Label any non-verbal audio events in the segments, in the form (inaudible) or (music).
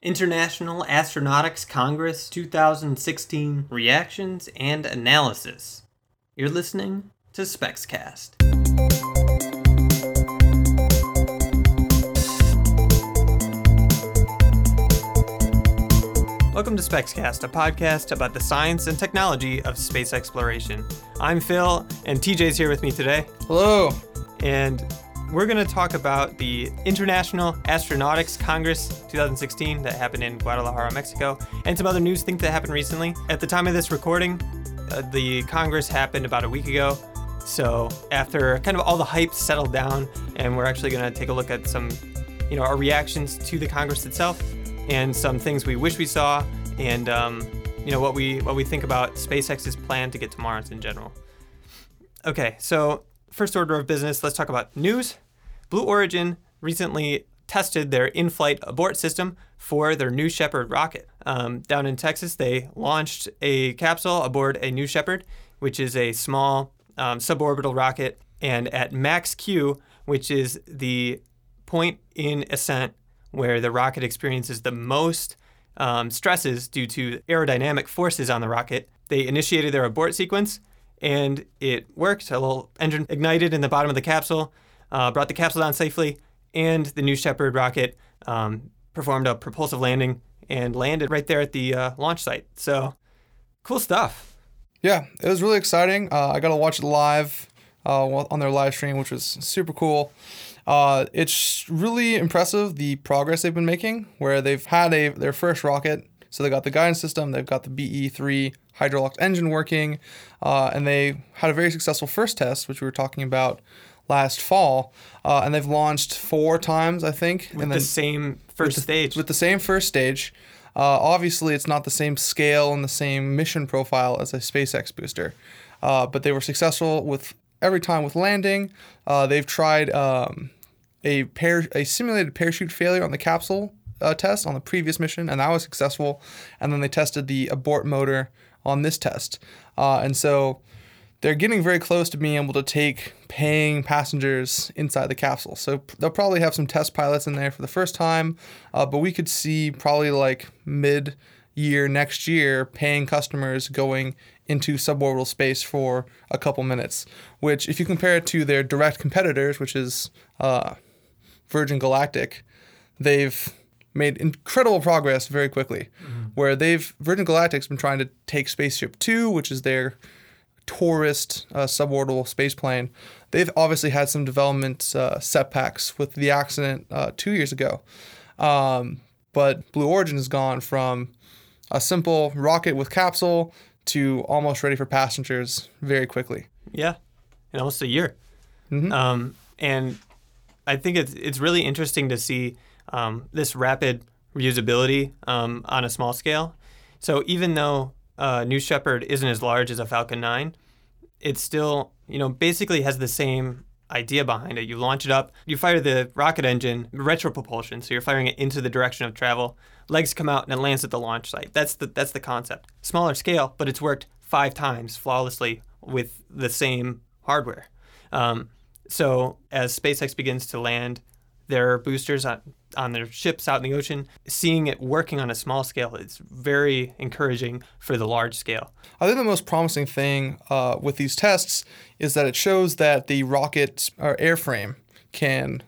International Astronautics Congress 2016 Reactions and Analysis. You're listening to SpexCast. Welcome to SpexCast, a podcast about the science and technology of space exploration. I'm Phil, and TJ's here with me today. Hello. And we're going to talk about the International Astronautics Congress 2016 that happened in Guadalajara, Mexico, and some other news things that happened recently. At the time of this recording, uh, the Congress happened about a week ago. So after kind of all the hype settled down, and we're actually going to take a look at some, you know, our reactions to the Congress itself, and some things we wish we saw, and um, you know what we what we think about SpaceX's plan to get to Mars in general. Okay, so first order of business, let's talk about news. Blue Origin recently tested their in-flight abort system for their New Shepard rocket. Um, down in Texas, they launched a capsule aboard a New Shepard, which is a small um, suborbital rocket, and at max Q, which is the point in ascent where the rocket experiences the most um, stresses due to aerodynamic forces on the rocket. They initiated their abort sequence and it worked. A little engine ignited in the bottom of the capsule, uh, brought the capsule down safely, and the New Shepard rocket um, performed a propulsive landing and landed right there at the uh, launch site. So cool stuff. Yeah, it was really exciting. Uh, I got to watch it live uh, on their live stream, which was super cool. Uh, it's really impressive the progress they've been making, where they've had a their first rocket. So they got the guidance system, they've got the BE3 hydrolox engine working, uh, and they had a very successful first test, which we were talking about last fall, uh, and they've launched four times, I think, with and the same first with the, stage. With the same first stage. Uh, obviously, it's not the same scale and the same mission profile as a SpaceX booster, uh, but they were successful with every time with landing. Uh, they've tried um, a pair a simulated parachute failure on the capsule uh, test on the previous mission, and that was successful. And then they tested the abort motor on this test, uh, and so they're getting very close to being able to take paying passengers inside the capsule. So they'll probably have some test pilots in there for the first time, uh, but we could see probably like mid year next year paying customers going into suborbital space for a couple minutes. Which, if you compare it to their direct competitors, which is uh, Virgin Galactic, they've made incredible progress very quickly. Mm-hmm. Where they've Virgin Galactic's been trying to take Spaceship Two, which is their tourist uh, suborbital space plane. They've obviously had some development uh, setbacks with the accident uh, two years ago. Um, but Blue Origin has gone from a simple rocket with capsule to almost ready for passengers very quickly. Yeah, in almost a year. Mm-hmm. Um, and I think it's it's really interesting to see um, this rapid reusability um, on a small scale. So even though uh, New Shepard isn't as large as a Falcon 9, it still you know basically has the same idea behind it. You launch it up, you fire the rocket engine, retropropulsion, so you're firing it into the direction of travel. Legs come out and it lands at the launch site. That's the that's the concept. Smaller scale, but it's worked five times flawlessly with the same hardware. Um, so as SpaceX begins to land their boosters on, on their ships out in the ocean, seeing it working on a small scale is very encouraging for the large scale. I think the most promising thing uh, with these tests is that it shows that the rocket or airframe can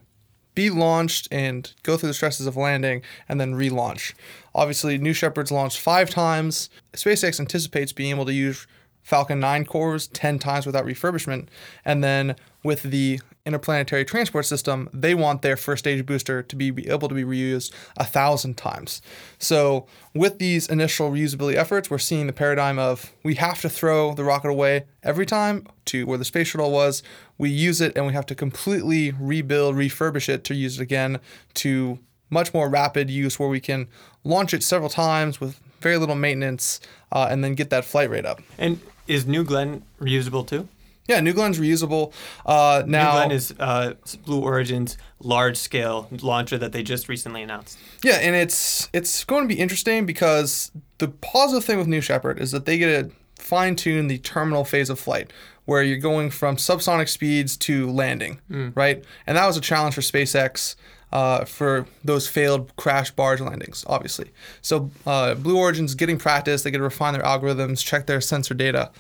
be launched and go through the stresses of landing and then relaunch. Obviously, New Shepard's launched five times. SpaceX anticipates being able to use Falcon 9 cores 10 times without refurbishment. And then with the interplanetary transport system, they want their first stage booster to be able to be reused a thousand times. So, with these initial reusability efforts, we're seeing the paradigm of we have to throw the rocket away every time to where the space shuttle was. We use it and we have to completely rebuild, refurbish it to use it again to much more rapid use where we can launch it several times with very little maintenance uh, and then get that flight rate up. And is New Glenn reusable too? Yeah, New Glenn's reusable. Uh, now, New Glenn is uh, Blue Origin's large-scale launcher that they just recently announced. Yeah, and it's it's going to be interesting because the positive thing with New Shepard is that they get to fine-tune the terminal phase of flight, where you're going from subsonic speeds to landing, mm. right? And that was a challenge for SpaceX uh, for those failed crash barge landings, obviously. So uh, Blue Origin's getting practice. They get to refine their algorithms, check their sensor data.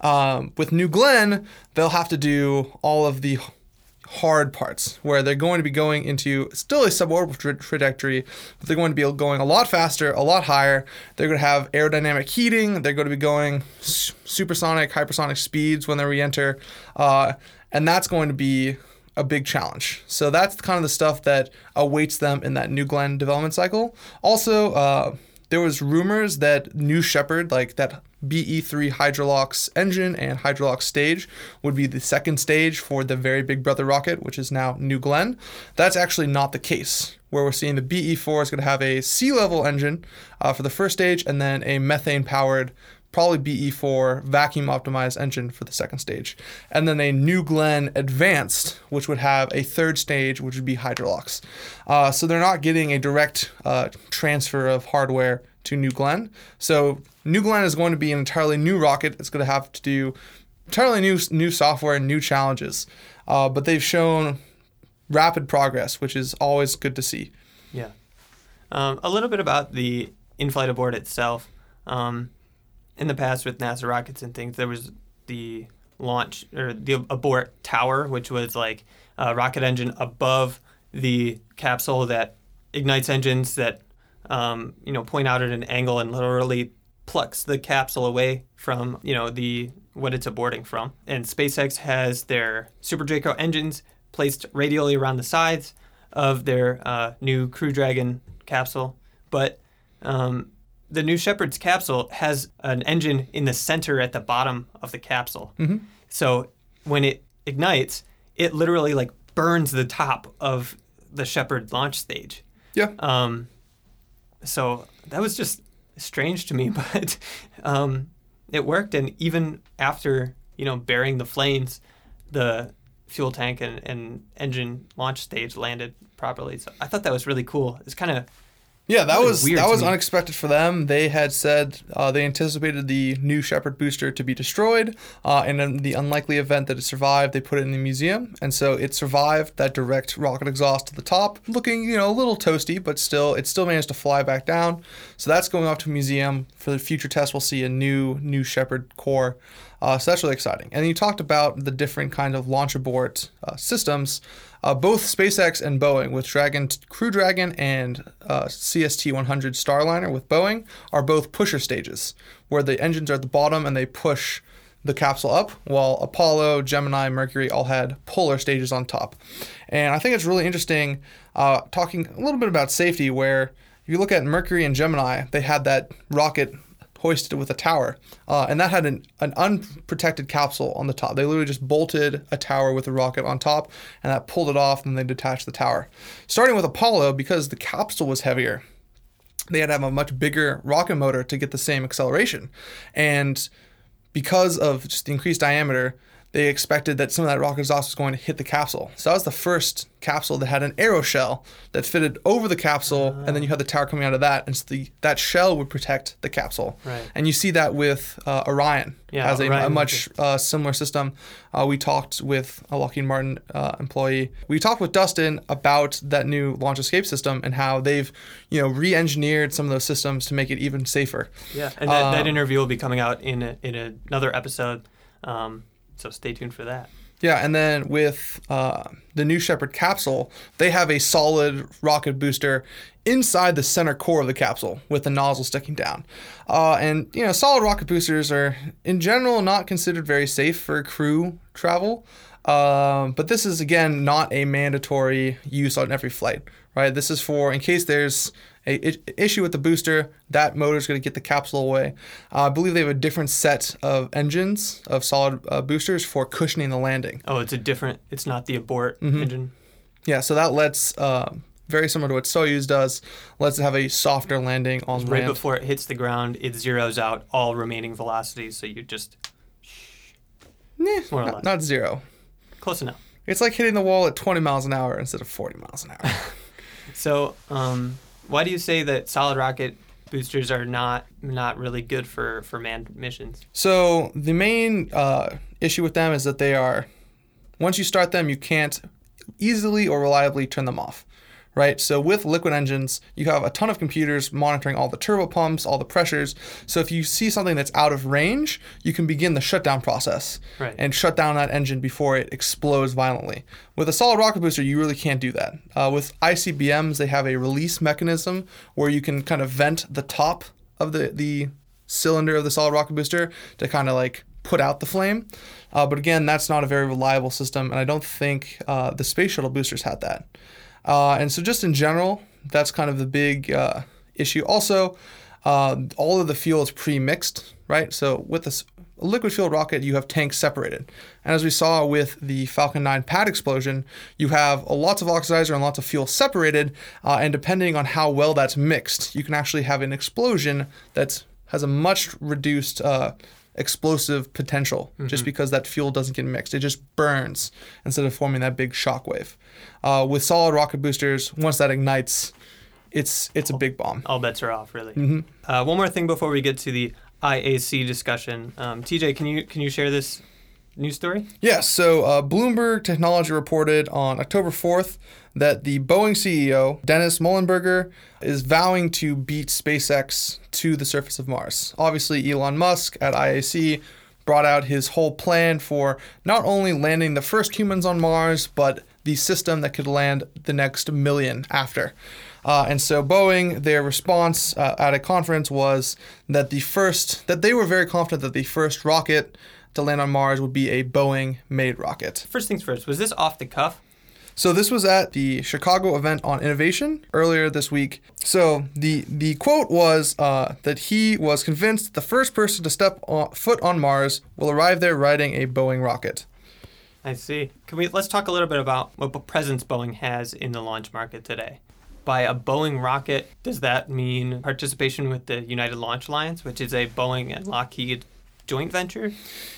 Um, with New Glenn, they'll have to do all of the hard parts where they're going to be going into still a suborbital tra- trajectory, but they're going to be going a lot faster, a lot higher. They're going to have aerodynamic heating. They're going to be going s- supersonic, hypersonic speeds when they re-enter, uh, and that's going to be a big challenge. So that's kind of the stuff that awaits them in that New Glenn development cycle. Also. Uh, there was rumors that New Shepard, like that BE3 Hydrolox engine and Hydrolox stage, would be the second stage for the very Big Brother rocket, which is now New Glenn. That's actually not the case. Where we're seeing the BE4 is going to have a sea level engine uh, for the first stage, and then a methane powered probably BE4 vacuum optimized engine for the second stage. And then a New Glenn Advanced, which would have a third stage, which would be Hydrolox. Uh, so they're not getting a direct uh, transfer of hardware to New Glenn. So New Glenn is going to be an entirely new rocket. It's going to have to do entirely new new software and new challenges. Uh, but they've shown rapid progress, which is always good to see. Yeah. Um, a little bit about the in-flight abort itself. Um, in the past with NASA rockets and things, there was the launch or the abort tower, which was like a rocket engine above the capsule that ignites engines that um, you know point out at an angle and literally plucks the capsule away from you know the what it's aborting from. And SpaceX has their Super Draco engines placed radially around the sides of their uh, new Crew Dragon capsule, but um, the New Shepard's capsule has an engine in the center at the bottom of the capsule. Mm-hmm. So when it ignites, it literally like burns the top of the Shepard launch stage. Yeah. Um, so that was just strange to me, (laughs) but um, it worked. And even after you know bearing the flames, the fuel tank and, and engine launch stage landed properly. So I thought that was really cool. It's kind of Yeah, that was that was unexpected for them. They had said uh, they anticipated the new Shepard booster to be destroyed, uh, and in the unlikely event that it survived, they put it in the museum, and so it survived that direct rocket exhaust to the top, looking you know a little toasty, but still it still managed to fly back down. So that's going off to a museum for the future test. We'll see a new new Shepard core. Uh, so that's really exciting. And you talked about the different kind of launch abort uh, systems. Uh, both SpaceX and Boeing, with Dragon Crew Dragon and uh, CST 100 Starliner with Boeing, are both pusher stages, where the engines are at the bottom and they push the capsule up, while Apollo, Gemini, Mercury all had puller stages on top. And I think it's really interesting uh, talking a little bit about safety, where if you look at Mercury and Gemini, they had that rocket hoisted with a tower, uh, and that had an, an unprotected capsule on the top. They literally just bolted a tower with a rocket on top, and that pulled it off, and they detached the tower. Starting with Apollo, because the capsule was heavier, they had to have a much bigger rocket motor to get the same acceleration, and because of just the increased diameter, they expected that some of that rocket exhaust was going to hit the capsule. So that was the first capsule that had an aero shell that fitted over the capsule, and then you had the tower coming out of that, and so the that shell would protect the capsule. Right. And you see that with uh, Orion Yeah, has a, a much uh, similar system. Uh, we talked with a Lockheed Martin uh, employee. We talked with Dustin about that new launch escape system and how they've, you know, re-engineered some of those systems to make it even safer. yeah. And that, that Um, interview will be coming out in a, in another episode. Um, so stay tuned for that. Yeah, and then with uh, the New Shepard capsule, they have a solid rocket booster inside the center core of the capsule with the nozzle sticking down. Uh, and, you know, solid rocket boosters are, in general, not considered very safe for crew travel. Um, but this is, again, not a mandatory use on every flight, right? This is for in case there's a issue with the booster, that motor is going to get the capsule away. Uh, I believe they have a different set of engines of solid uh, boosters for cushioning the landing. Oh, it's a different. It's not the abort Mm-hmm. engine. Yeah, so that lets um, very similar to what Soyuz does, lets it have a softer landing on Right land. before it hits the ground, it zeroes out all remaining velocities. So you just Nah, more or not, less. not zero. close enough. It's like hitting the wall at 20 miles an hour instead of 40 miles an hour. (laughs) So, um, why do you say that solid rocket boosters are not not really good for for manned missions? so the main uh, issue with them is that they are, once you start them, you can't easily or reliably turn them off. Right? So with liquid engines, you have a ton of computers monitoring all the turbo pumps, all the pressures. So if you see something that's out of range, you can begin the shutdown process Right. and shut down that engine before it explodes violently. With a solid rocket booster, you really can't do that. Uh, with ICBMs, they have a release mechanism where you can kind of vent the top of the, the cylinder of the solid rocket booster to kind of like put out the flame. Uh, but again, that's not a very reliable system, and I don't think uh, the space shuttle boosters had that. Uh, and so, just in general, that's kind of the big uh, issue. Also, uh, all of the fuel is pre-mixed, right? So with this a liquid fueled rocket, you have tanks separated. And as we saw with the Falcon 9 pad explosion, you have lots of oxidizer and lots of fuel separated. Uh, and depending on how well that's mixed, you can actually have an explosion that has a much reduced uh, explosive potential just because that fuel doesn't get mixed. It just burns instead of forming that big shock wave. Uh, with solid rocket boosters, once that ignites, it's it's a big bomb. All bets are off, really. Mhm. Uh, one more thing before we get to the IAC discussion. Um, TJ, can you can you share this news story? Yeah, so uh, Bloomberg Technology reported on October 4th that the Boeing CEO, Dennis Mullenberger, is vowing to beat SpaceX to the surface of Mars. Obviously, Elon Musk at IAC brought out his whole plan for not only landing the first humans on Mars, but the system that could land the next million after. Uh, and so Boeing, their response uh, at a conference was that the first, that they were very confident that the first rocket to land on Mars would be a Boeing made rocket. First things first. Was this off the cuff? So this was at the Chicago event on innovation earlier this week. So the the quote was uh, that he was convinced the first person to step on, foot on Mars will arrive there riding a Boeing rocket. I see. Can we let's talk a little bit about what presence Boeing has in the launch market today? By a Boeing rocket, does that mean participation with the United Launch Alliance, which is a Boeing and Lockheed joint venture?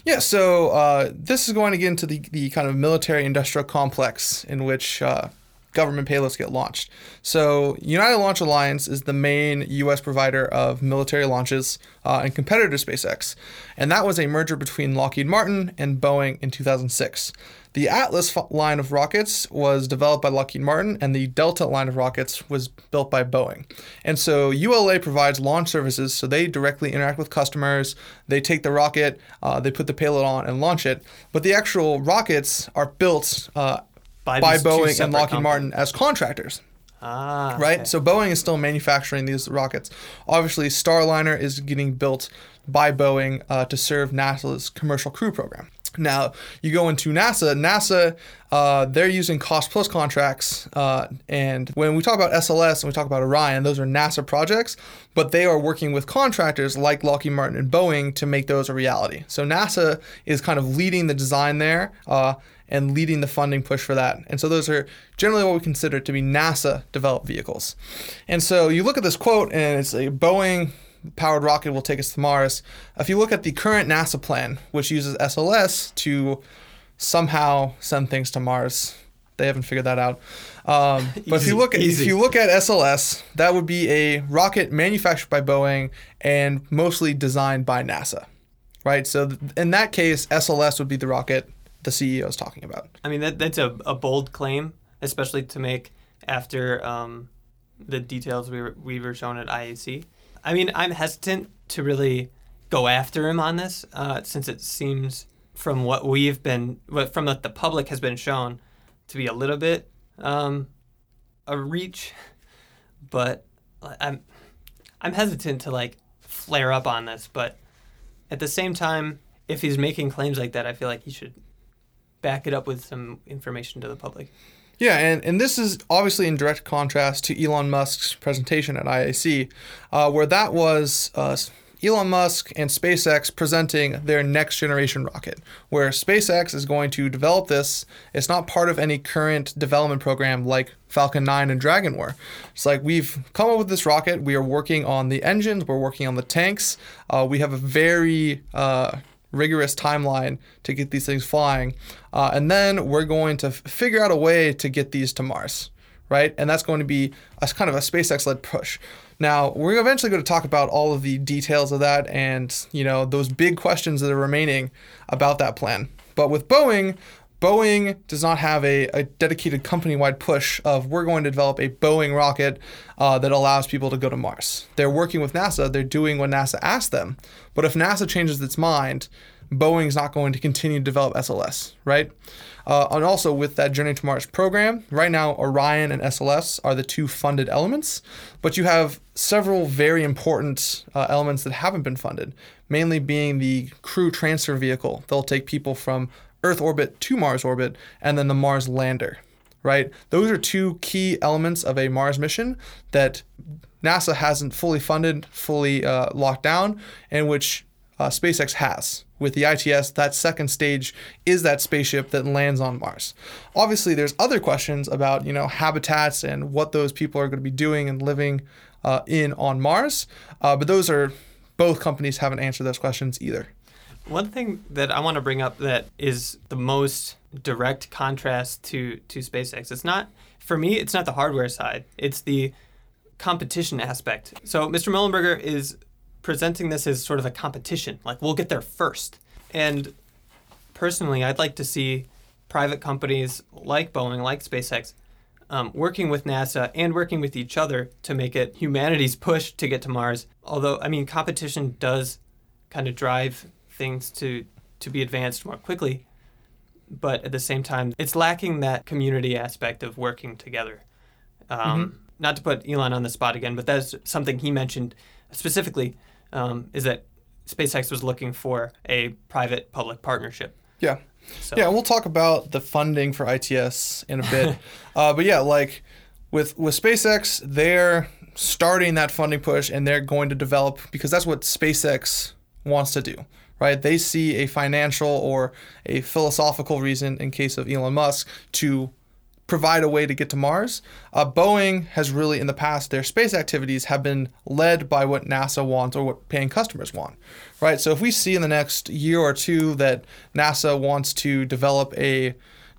Yeah, so uh, this is going to get into the, the kind of military industrial complex in which uh, government payloads get launched. So, United Launch Alliance is the main U.S. provider of military launches uh, and competitor to SpaceX. And that was a merger between Lockheed Martin and Boeing in 2006. The Atlas line of rockets was developed by Lockheed Martin, and the Delta line of rockets was built by Boeing. And so ULA provides launch services, so they directly interact with customers. They take the rocket, uh, they put the payload on, and launch it. But the actual rockets are built uh, By, by Boeing and Lockheed companies. Martin as contractors Ah, right? okay. So Boeing is still manufacturing these rockets. Obviously, Starliner is getting built by Boeing uh, to serve NASA's Commercial Crew Program. Now, you go into NASA. NASA, uh, they're using cost plus contracts. Uh, and when we talk about SLS and we talk about Orion, those are NASA projects, but they are working with contractors like Lockheed Martin and Boeing to make those a reality. So NASA is kind of leading the design there. Uh, and leading the funding push for that. And so those are generally what we consider to be NASA developed vehicles. And so you look at this quote and it's a Boeing powered rocket will take us to Mars. If you look at the current NASA plan, which uses SLS to somehow send things to Mars, they haven't figured that out. Um, (laughs) but if you look at if you look at SLS, that would be a rocket manufactured by Boeing and mostly designed by NASA, right? So th- in that case, SLS would be the rocket the CEO is talking about. I mean, that, that's a, a bold claim, especially to make after um, the details we were, we were shown at IAC. I mean, I'm hesitant to really go after him on this, uh, since it seems from what we've been, from what the public has been shown, to be a little bit um, a reach. (laughs) But I'm I'm hesitant to like flare up on this, but at the same time, if he's making claims like that, I feel like he should back it up with some information to the public. Yeah, and, and this is obviously in direct contrast to Elon Musk's presentation at IAC, uh, where that was uh, Elon Musk and SpaceX presenting their next generation rocket, where SpaceX is going to develop this. It's not part of any current development program like Falcon 9 and Dragon were. It's like we've come up with this rocket. We are working on the engines, we're working on the tanks. Uh, we have a very uh, rigorous timeline to get these things flying. Uh, and then we're going to f- figure out a way to get these to Mars, right? And that's going to be a kind of a SpaceX led push. Now, we're eventually going to talk about all of the details of that and, you know, those big questions that are remaining about that plan. But with Boeing, Boeing does not have a, a dedicated company wide push of we're going to develop a Boeing rocket uh, that allows people to go to Mars. They're working with NASA, they're doing what NASA asked them. But if NASA changes its mind, Boeing's not going to continue to develop SLS, right? Uh, and also with that Journey to Mars program, right now Orion and SLS are the two funded elements, but you have several very important uh, elements that haven't been funded, mainly being the crew transfer vehicle. They'll take people from Earth orbit to Mars orbit, and then the Mars lander, right? Those are two key elements of a Mars mission that NASA hasn't fully funded, fully uh, locked down, and which uh, SpaceX has. With the ITS, that second stage is that spaceship that lands on Mars. Obviously, there's other questions about you know habitats and what those people are going to be doing and living uh, in on Mars, uh, but those are both companies haven't answered those questions either. One thing that I want to bring up that is the most direct contrast to to SpaceX. It's not for me. It's not the hardware side. It's the competition aspect. So Mr. Muilenburger is presenting this as sort of a competition. Like we'll get there first. And personally, I'd like to see private companies like Boeing, like SpaceX, um, working with NASA and working with each other to make it humanity's push to get to Mars. Although, I mean, competition does kind of drive things to to be advanced more quickly, but at the same time, it's lacking that community aspect of working together. Um, mm-hmm. Not to put Elon on the spot again, but that's something he mentioned specifically um, is that SpaceX was looking for a private public partnership. Yeah. So. Yeah, we'll talk about the funding for ITS in a bit. (laughs) uh, but yeah, like with with SpaceX, they're starting that funding push and they're going to develop because that's what SpaceX wants to do, right? They see a financial or a philosophical reason in case of Elon Musk to provide a way to get to Mars. Uh, Boeing has really, in the past, their space activities have been led by what NASA wants or what paying customers want, right? So if we see in the next year or two that NASA wants to develop a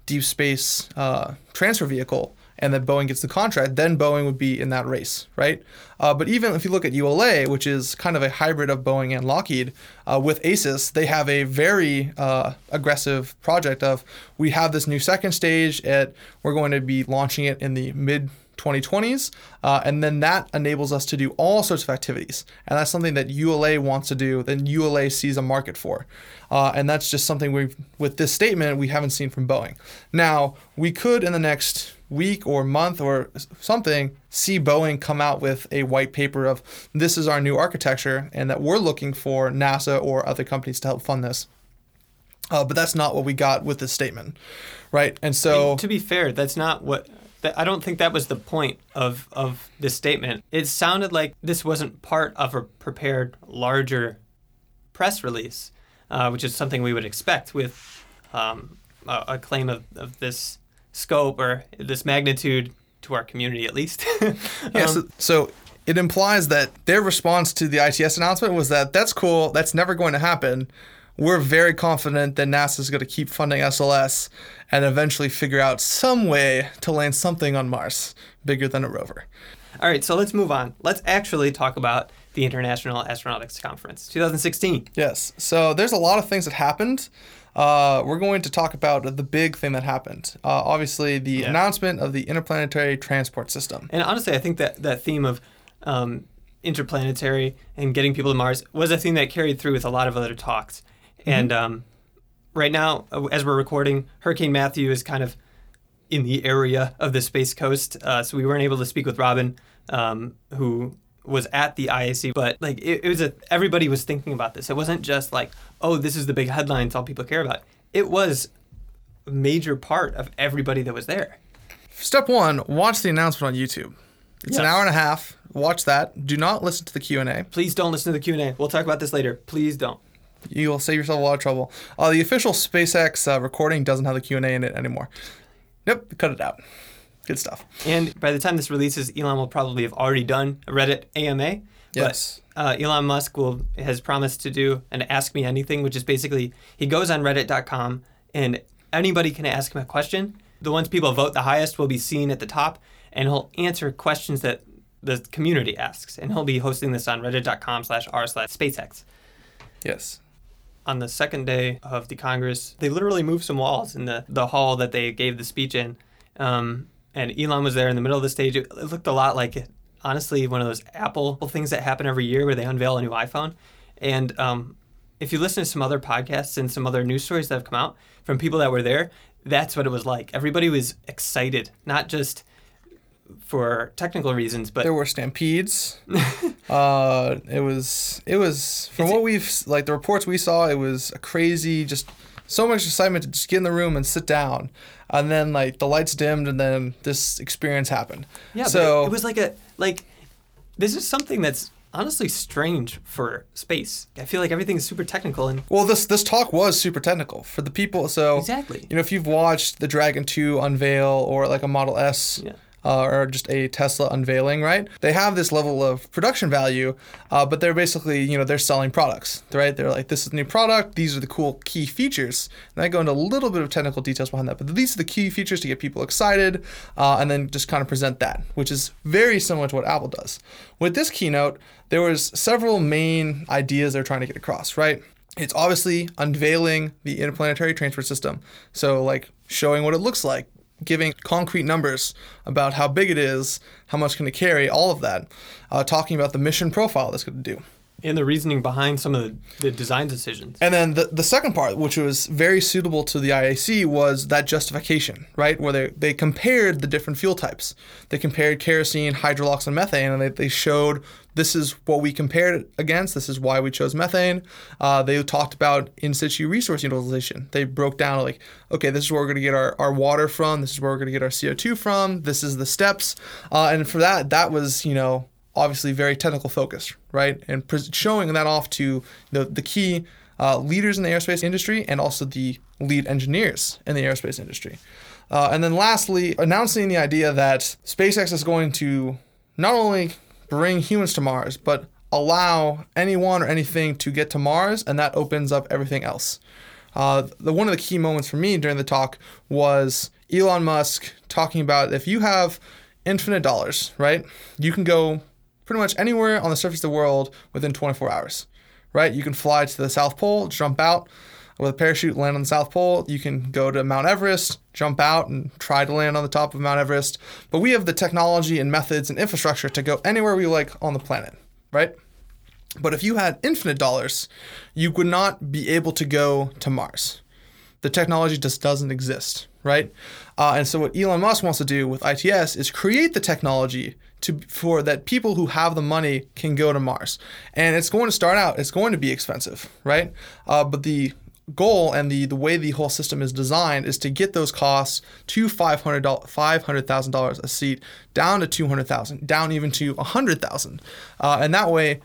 deep space uh, transfer vehicle, and that Boeing gets the contract, then Boeing would be in that race, right? Uh, but even if you look at ULA, which is kind of a hybrid of Boeing and Lockheed, uh, with ACES, they have a very uh, aggressive project of we have this new second stage at we're going to be launching it in the mid 2020s, uh, and then that enables us to do all sorts of activities, and that's something that ULA wants to do. Then ULA sees a market for, uh, and that's just something we with this statement we haven't seen from Boeing. Now we could in the next week or month or something see Boeing come out with a white paper of this is our new architecture and that we're looking for NASA or other companies to help fund this. Uh, but that's not what we got with this statement, right? And so, and to be fair, that's not what. I don't think that was the point of of this statement. It sounded like this wasn't part of a prepared larger press release, uh, which is something we would expect with um, a, a, claim of, of this scope or this magnitude to our community at least. um, (laughs) yeah, so, so it implies that their response to the ITS announcement was that that's cool, that's never going to happen. We're very confident that NASA is going to keep funding SLS and eventually figure out some way to land something on Mars bigger than a rover. All right, so let's move on. Let's actually talk about the International Astronautics Conference 2016. Yes. So there's a lot of things that happened uh, we're going to talk about the big thing that happened. Uh, obviously, the yeah. announcement of the interplanetary transport system. And honestly, I think that that theme of um, interplanetary and getting people to Mars was a theme that carried through with a lot of other talks. Mm-hmm. And um, right now, uh, as we're recording, Hurricane Matthew is kind of in the area of the Space Coast, uh, so we weren't able to speak with Robin, um, who was at the IAC, but like it, it, was a everybody was thinking about this. It wasn't just like, oh, this is the big headline, it's all people care about. It was a major part of everybody that was there. Step one: watch the announcement on YouTube. It's yes. an hour and a half. Watch that. Do not listen to the Q and A. Please don't listen to the Q and A. We'll talk about this later. Please don't. You will save yourself a lot of trouble. Uh, the official SpaceX uh, recording doesn't have the Q and A in it anymore. Nope, cut it out. Good stuff. And by the time this releases, Elon will probably have already done a Reddit AMA. Yes. But, uh, Elon Musk will has promised to do an Ask Me Anything, which is basically he goes on Reddit.com and anybody can ask him a question. The ones people vote the highest will be seen at the top, and he'll answer questions that the community asks. And he'll be hosting this on Reddit.com slash r slash SpaceX. Yes. On the second day of the Congress, they literally moved some walls in the, the hall that they gave the speech in. Um, and Elon was there in the middle of the stage. It, it looked a lot like, honestly, one of those Apple things that happen every year where they unveil a new iPhone. And um, if you listen to some other podcasts and some other news stories that have come out from people that were there, that's what it was like. Everybody was excited, not just for technical reasons, but there were stampedes. (laughs) uh, it was it was from It's- what we've like the reports we saw. It was a crazy, just so much excitement to just get in the room and sit down, and then like the lights dimmed, and then this experience happened. Yeah, so but it, it was like a like this is something that's honestly strange for space. I feel like everything is super technical and Well, this this talk was super technical for the people. So Exactly. you know, if you've watched the Dragon 2 unveil or like a Model S. Yeah. Uh, or just a Tesla unveiling, right? They have this level of production value, uh, but they're basically, you know, they're selling products, right? They're like, this is a new product. These are the cool key features. And I go into a little bit of technical details behind that, but these are the key features to get people excited, uh, and then just kind of present that, which is very similar to what Apple does. With this keynote, there was several main ideas they're trying to get across, right? It's obviously unveiling the interplanetary transport system. So, like, showing what it looks like, giving concrete numbers about how big it is, how much can it carry, all of that. Uh, talking about the mission profile that's going to do. and the reasoning behind some of the, the design decisions. And then the, the second part, which was very suitable to the IAC, was that justification, right? Where they, they compared the different fuel types. They compared kerosene, hydrolox, and methane, and they, they showed this is what we compared it against. This is why we chose methane. Uh, they talked about in situ resource utilization. They broke down like, okay, this is where we're going to get our, our water from. This is where we're going to get our CO2 from. This is the steps. Uh, and for that, that was, you know, obviously very technical focused, right? And pre- showing that off to the, the key uh, leaders in the aerospace industry and also the lead engineers in the aerospace industry. Uh, and then lastly, announcing the idea that SpaceX is going to not only bring humans to Mars, but allow anyone or anything to get to Mars, and that opens up everything else. Uh, the one of the key moments for me during the talk was Elon Musk talking about if you have infinite dollars, right? You can go pretty much anywhere on the surface of the world within 24 hours, right? You can fly to the South Pole, jump out with a parachute, land on the South Pole. You can go to Mount Everest, jump out, and try to land on the top of Mount Everest. But we have the technology and methods and infrastructure to go anywhere we like on the planet, right? But if you had infinite dollars, you would not be able to go to Mars. The technology just doesn't exist, right? Uh, and so what Elon Musk wants to do with ITS is create the technology to for that people who have the money can go to Mars. And it's going to start out, it's going to be expensive, right? Uh, but the goal and the, the way the whole system is designed is to get those costs to $500, $500,000 a seat down to 200000 down even to 100000 uh, And that way,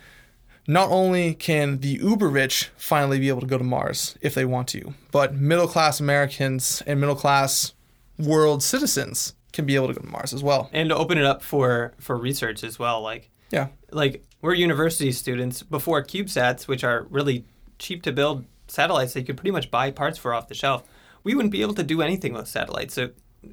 not only can the uber rich finally be able to go to Mars if they want to, but middle class Americans and middle class world citizens can be able to go to Mars as well. and to open it up for for research as well. Like Yeah. like we're university students before CubeSats, which are really cheap to build satellites that you could pretty much buy parts for off the shelf. We wouldn't be able to do anything with satellites. So,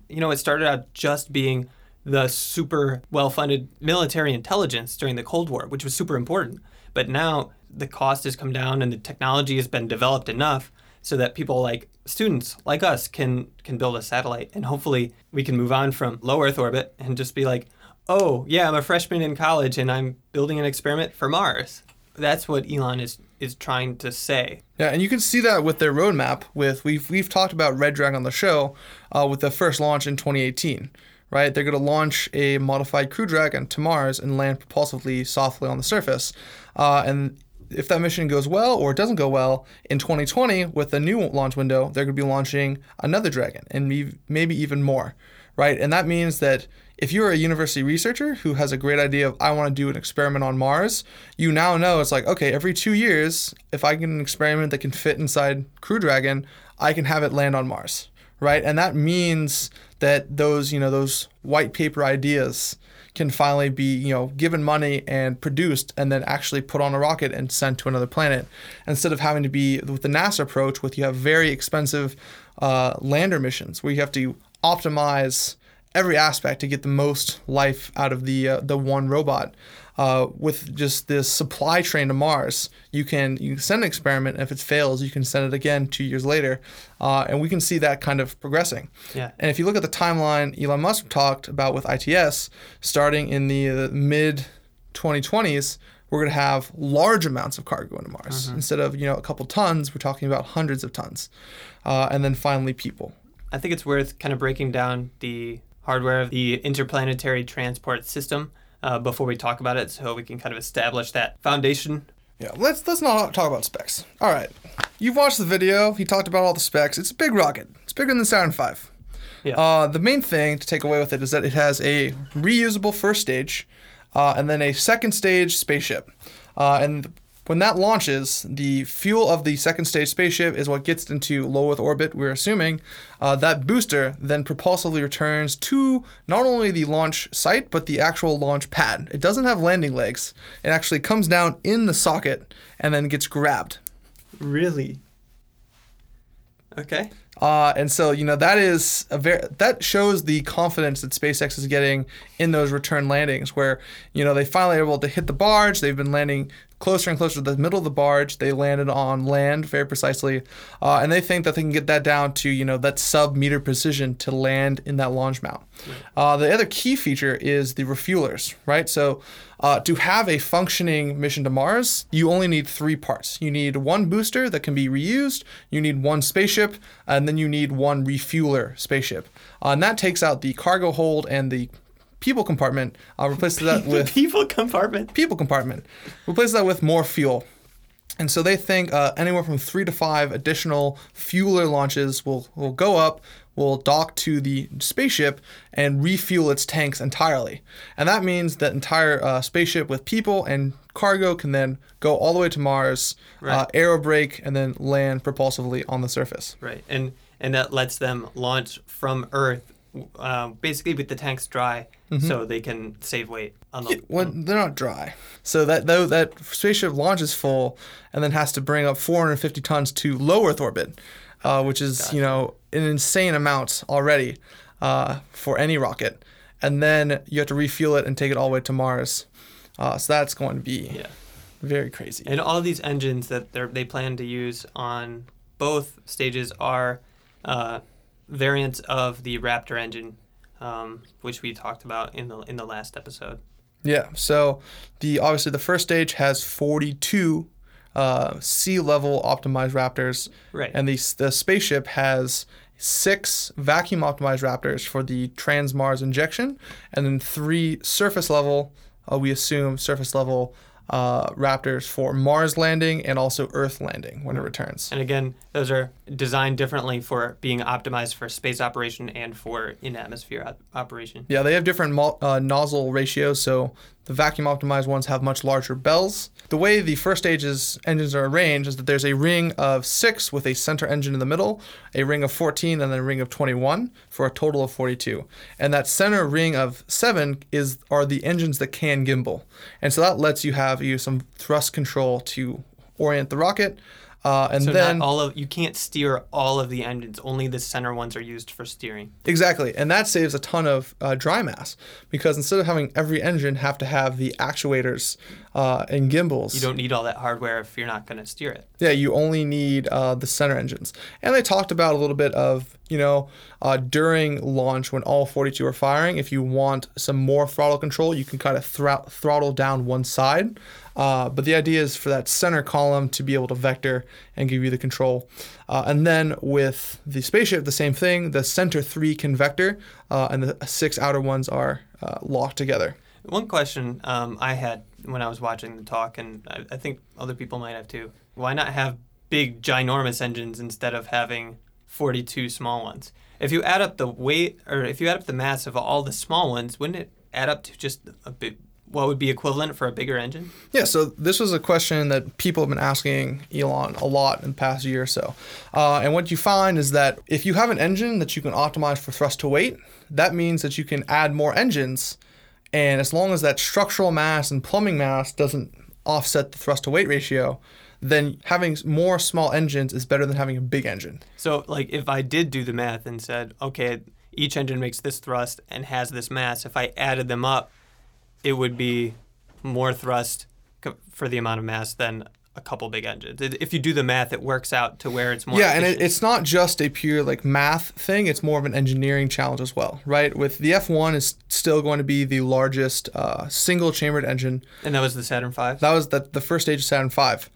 you know, it started out just being the super well-funded military intelligence during the Cold War, which was super important. But now the cost has come down and the technology has been developed enough so that people like students like us can can build a satellite and hopefully we can move on from low earth orbit and just be like oh yeah i'm a freshman in college and i'm building an experiment for mars that's what elon is is trying to say Yeah, and you can see that with their roadmap. With we've we've talked about Red Dragon on the show, uh, with the first launch in 2018. Right, they're going to launch a modified Crew Dragon to Mars and land propulsively softly on the surface. Uh, and if that mission goes well or it doesn't go well, in 2020 with the new launch window, they're going to be launching another Dragon and maybe even more. Right, and that means that if you're a university researcher who has a great idea of I want to do an experiment on Mars, you now know it's like okay, every two years, if I get an experiment that can fit inside Crew Dragon, I can have it land on Mars, right? And that means that those you know those white paper ideas can finally be you know given money and produced and then actually put on a rocket and sent to another planet instead of having to be with the NASA approach with you have very expensive uh, lander missions where you have to optimize every aspect to get the most life out of the uh, the one robot. Uh, with just this supply train to Mars, you can you can send an experiment. And if it fails, you can send it again two years later, uh, and we can see that kind of progressing. Yeah. And if you look at the timeline Elon Musk talked about with ITS, starting in the, uh, mid 2020s, we're going to have large amounts of cargo into Mars. Instead of you know a couple tons, we're talking about hundreds of tons, uh, and then finally people. I think it's worth kind of breaking down the hardware of the interplanetary transport system uh, before we talk about it, so we can kind of establish that foundation. Yeah, let's let's not talk about specs. All right, you've watched the video. He talked about all the specs. It's a big rocket. It's bigger than the Saturn V. Yeah. Uh, the main thing to take away with it is that it has a reusable first stage, uh, and then a second stage spaceship. Uh, and when that launches, the fuel of the second stage spaceship is what gets into low Earth orbit. We're assuming uh, that booster then propulsively returns to not only the launch site but the actual launch pad. It doesn't have landing legs. It actually comes down in the socket and then gets grabbed. Really? Okay. Uh, and so you know that is a very that shows the confidence that SpaceX is getting in those return landings, where you know they finally are able to hit the barge. They've been landing closer and closer to the middle of the barge. They landed on land very precisely, uh, and they think that they can get that down to you know that sub meter precision to land in that launch mount. Uh, the other key feature is the refuelers, right? So uh, to have a functioning mission to Mars, you only need three parts. You need one booster that can be reused. You need one spaceship, and then you need one refueler spaceship. Uh, and that takes out the cargo hold and the people compartment. Uh, replaces that with people compartment. people compartment. Replace that with more fuel. And so they think uh, anywhere from three to five additional fueler launches will, will go up, will dock to the spaceship, and refuel its tanks entirely. And that means that entire uh, spaceship with people and cargo can then go all the way to Mars, uh, aerobrake, and then land propulsively on the surface. Right, and and that lets them launch from Earth, uh, basically with the tanks dry, so they can save weight on the. Well, they're not dry. So that though that spaceship launches full and then has to bring up 450 tons to low Earth orbit, uh, which is you know an insane amount already uh, for any rocket. And then you have to refuel it and take it all the way to Mars. Uh, so that's going to be yeah. very crazy. And all these engines that they they plan to use on both stages are uh, variants of the Raptor engine, um, which we talked about in the in the last episode. Yeah. So the obviously the first stage has 42 uh, sea level optimized Raptors, Right. and the the spaceship has six vacuum optimized Raptors for the trans Mars injection, and then three surface level. Uh, we assume surface level uh, Raptors for Mars landing and also Earth landing when it returns. And again, those are designed differently for being optimized for space operation and for in atmosphere op- operation. Yeah, they have different mul- uh, nozzle ratios, so the vacuum optimized ones have much larger bells. The way the first stage's engines are arranged is that there's a ring of six with a center engine in the middle, a ring of 14, and then a ring of 21 for a total of 42. And that center ring of seven is are the engines that can gimbal, and so that lets you have you some thrust control to orient the rocket. Uh, and So then not all of you can't steer all of the engines. Only the center ones are used for steering. Exactly, and that saves a ton of uh, dry mass because instead of having every engine have to have the actuators uh, and gimbals, You don't need all that hardware if you're not going to steer it. yeah, you only need uh, the center engines. And they talked about a little bit of you know uh, during launch when all 42 are firing, if you want some more throttle control, you can kind of thro- throttle down one side. Uh, but the idea is for that center column to be able to vector and give you the control. Uh, and then with the spaceship, the same thing. The center three can vector, uh, and the six outer ones are uh, locked together. One question um, I had when I was watching the talk, and I, I think other people might have too. Why not have big, ginormous engines instead of having 42 small ones? If you add up the weight, or if you add up the mass of all the small ones, wouldn't it add up to just a bit? What would be equivalent for a bigger engine? Yeah, so this was a question that people have been asking Elon a lot in the past year or so. Uh, and what you find is that if you have an engine that you can optimize for thrust to weight, that means that you can add more engines. And as long as that structural mass and plumbing mass doesn't offset the thrust to weight ratio, then having more small engines is better than having a big engine. So, like, if I did do the math and said, okay, each engine makes this thrust and has this mass. If I added them up, it would be more thrust for the amount of mass than a couple big engines. If you do the math, it works out to where it's more. yeah, and it, it's not just a pure like math thing. It's more of an engineering challenge as well, right? With the F1 is still going to be the largest uh, single chambered engine. and that was the Saturn V. That was the, the first stage of Saturn V.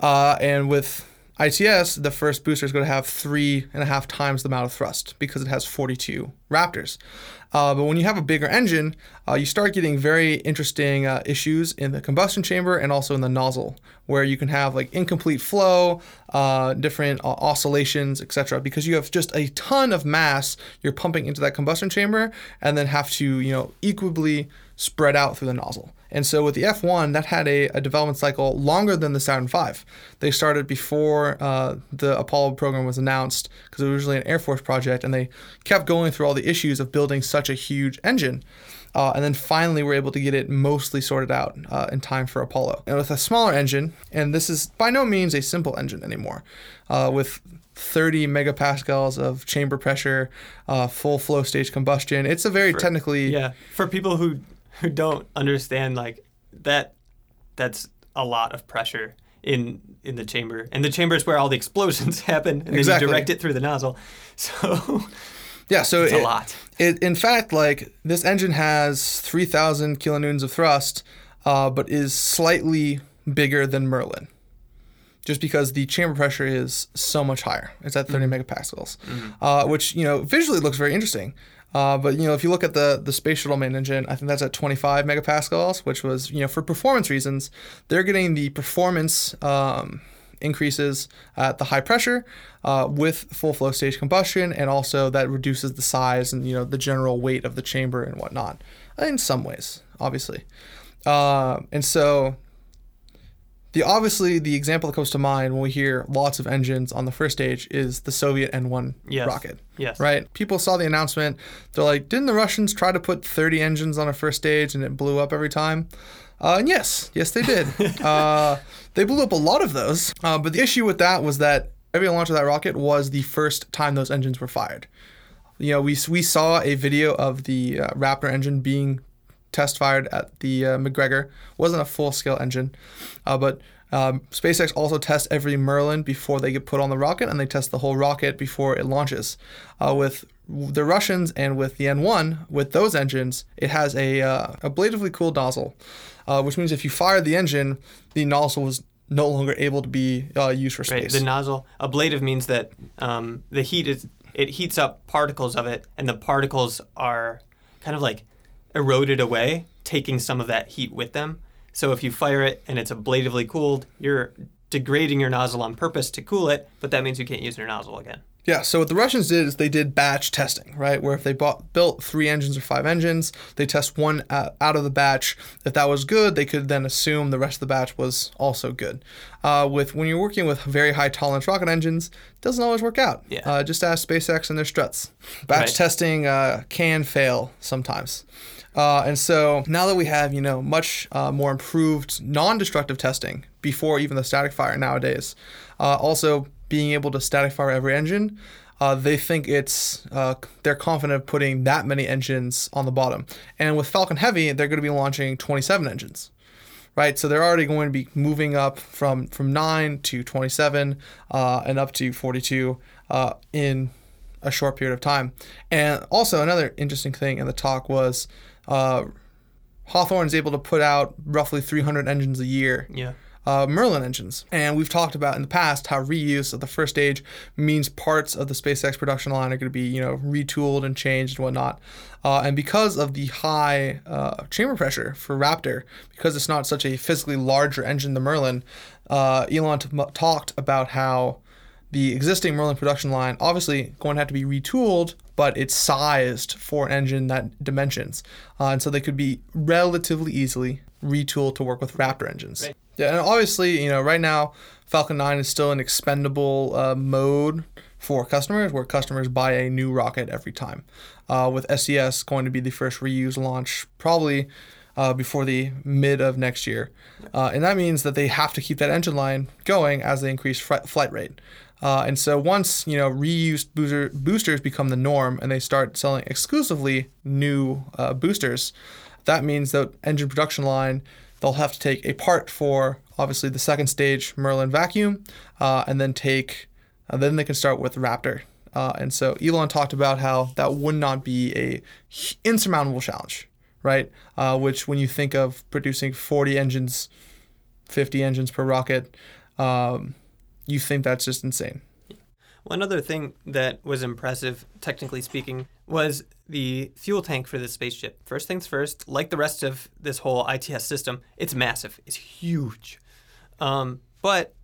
Uh, and with ITS, the first booster is going to have three and a half times the amount of thrust because it has 42 Raptors. Uh, but when you have a bigger engine, uh, you start getting very interesting uh, issues in the combustion chamber and also in the nozzle, where you can have like incomplete flow, uh, different uh, oscillations, etc. Because you have just a ton of mass you're pumping into that combustion chamber, and then have to you know equably spread out through the nozzle. And so with the F1, that had a, a development cycle longer than the Saturn V. They started before uh, the Apollo program was announced because it was originally an Air Force project, and they kept going through all the issues of building such a huge engine. Uh, and then finally, we're able to get it mostly sorted out uh, in time for Apollo. And with a smaller engine, and this is by no means a simple engine anymore, uh, with 30 megapascals of chamber pressure, uh, full flow stage combustion. It's a very technically Yeah, for people who who don't understand like that, that's a lot of pressure in in the chamber, and the chamber is where all the explosions (laughs) happen, and then you direct it through the nozzle. (laughs) So Yeah, so it's it, a lot. It, in fact, like this engine has 3,000 kilonewtons of thrust, uh, but is slightly bigger than Merlin, just because the chamber pressure is so much higher. It's at 30 megapascals, uh, which you know visually looks very interesting. Uh, but you know, if you look at the the space shuttle main engine, I think that's at 25 megapascals, which was you know for performance reasons, they're getting the performance. Um, increases at the high pressure uh, with full flow stage combustion, and also that reduces the size and you know the general weight of the chamber and whatnot. In some ways, obviously, uh, and so the obviously the example that comes to mind when we hear lots of engines on the first stage is the Soviet N1 Yes. rocket. Yes. Right? People saw the announcement. They're like, didn't the Russians try to put 30 engines on a first stage and it blew up every time? Uh, and yes, yes, they did. (laughs) uh, they blew up a lot of those. Uh, but the issue with that was that every launch of that rocket was the first time those engines were fired. You know, we, we saw a video of the uh, Raptor engine being test fired at the uh, McGregor. wasn't a full scale engine, uh, but um, SpaceX also tests every Merlin before they get put on the rocket, and they test the whole rocket before it launches. Uh, with the Russians and with the N1, with those engines, it has a uh, ablatively cooled nozzle, uh, which means if you fire the engine, the nozzle was no longer able to be uh, used for Right. space. The nozzle ablative means that um, the heat is it heats up particles of it, and the particles are kind of like eroded away, taking some of that heat with them. So if you fire it and it's ablatively cooled, you're degrading your nozzle on purpose to cool it, but that means you can't use your nozzle again. Yeah, so what the Russians did is they did batch testing, right? Where if they bought, built three engines or five engines, they test one out of the batch. If that was good, they could then assume the rest of the batch was also good. Uh, with when you're working with very high tolerance rocket engines, it doesn't always work out. Yeah. Uh, just ask SpaceX and their struts. Batch Right. testing uh, can fail sometimes. Uh, and so now that we have, you know, much uh, more improved non-destructive testing before even the static fire nowadays, uh, also being able to static fire every engine, uh, they think it's uh, they're confident of putting that many engines on the bottom. And with Falcon Heavy, they're going to be launching 27 engines right? So they're already going to be moving up from from nine to 27 uh, and up to 42 uh, in a short period of time. And also another interesting thing in the talk was uh, Hawthorne is able to put out roughly 300 engines a year Yeah. uh, Merlin engines. And we've talked about in the past how reuse of the first stage means parts of the SpaceX production line are going to be, you know, retooled and changed and whatnot. Uh, and because of the high uh, chamber pressure for Raptor, because it's not such a physically larger engine than Merlin, uh, Elon t- talked about how the existing Merlin production line obviously going to have to be retooled, but it's sized for an engine that dimensions, uh, and so they could be relatively easily retooled to work with Raptor engines. Right. Yeah, and obviously, you know, right now Falcon 9 is still an expendable uh, mode for customers, where customers buy a new rocket every time. Uh, with SES going to be the first reuse launch, probably uh, before the mid of next year. Uh, and that means that they have to keep that engine line going as they increase fri- flight rate. Uh, and so once you know reused booster, boosters become the norm and they start selling exclusively new uh, boosters, that means that engine production line they'll have to take a part for obviously the second stage Merlin vacuum, uh, and then take uh, then they can start with Raptor. Uh, and so Elon talked about how that would not be a insurmountable challenge, right? Uh, which when you think of producing 40 engines, 50 engines per rocket, um, you think that's just insane. One other thing that was impressive, technically speaking, was the fuel tank for the spaceship. First things first, like the rest of this whole ITS system, it's massive. It's huge. Um, but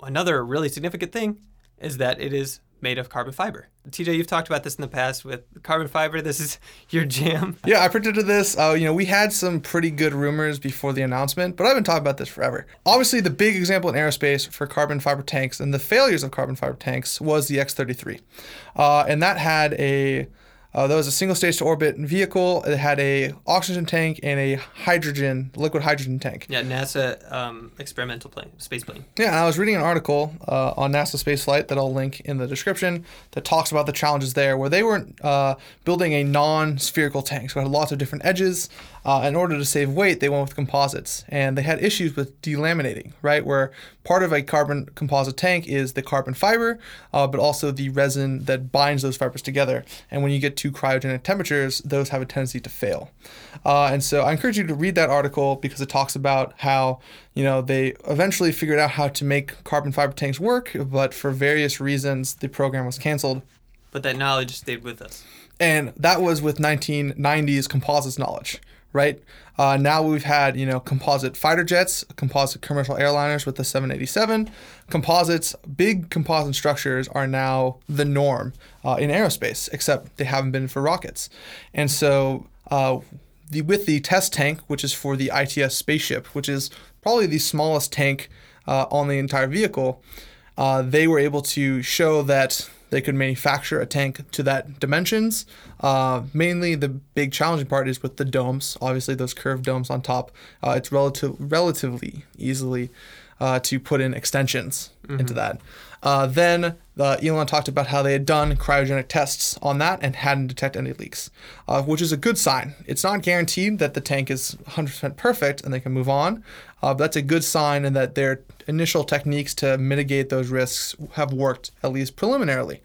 another really significant thing is that it is made of carbon fiber. TJ, you've talked about this in the past with carbon fiber. This is (laughs) your jam. (laughs) Yeah, I predicted this. Uh, you know, we had some pretty good rumors before the announcement, but I've been talking about this forever. Obviously, the big example in aerospace for carbon fiber tanks and the failures of carbon fiber tanks was the X-33, uh, and that had a uh, that was a single stage to orbit vehicle. It had a oxygen tank and a hydrogen, liquid hydrogen tank. Yeah, NASA um, experimental plane, space plane. Yeah, and I was reading an article uh, on NASA spaceflight that I'll link in the description that talks about the challenges there, where they were uh, building a non-spherical tank, so it had lots of different edges. Uh, in order to save weight, they went with composites, and they had issues with delaminating, right? Where part of a carbon composite tank is the carbon fiber, uh, but also the resin that binds those fibers together. And when you get to cryogenic temperatures, those have a tendency to fail. Uh, and so I encourage you to read that article because it talks about how you know they eventually figured out how to make carbon fiber tanks work, but for various reasons the program was canceled. But that knowledge stayed with us. And that was with 1990s composites knowledge right? Uh, now we've had you know composite fighter jets, composite commercial airliners with the 787. Composites, big composite structures are now the norm uh, in aerospace, except they haven't been for rockets. And so uh, the with the test tank, which is for the ITS spaceship, which is probably the smallest tank uh, on the entire vehicle, uh, they were able to show that they could manufacture a tank to that dimensions. Uh, mainly, the big challenging part is with the domes. Obviously, those curved domes on top. Uh, it's relative relatively easily uh, to put in extensions mm-hmm. into that. Uh, then uh, Elon talked about how they had done cryogenic tests on that and hadn't detected any leaks, uh, which is a good sign. It's not guaranteed that the tank is 100% perfect and they can move on, uh, but that's a good sign and that their initial techniques to mitigate those risks have worked, at least preliminarily.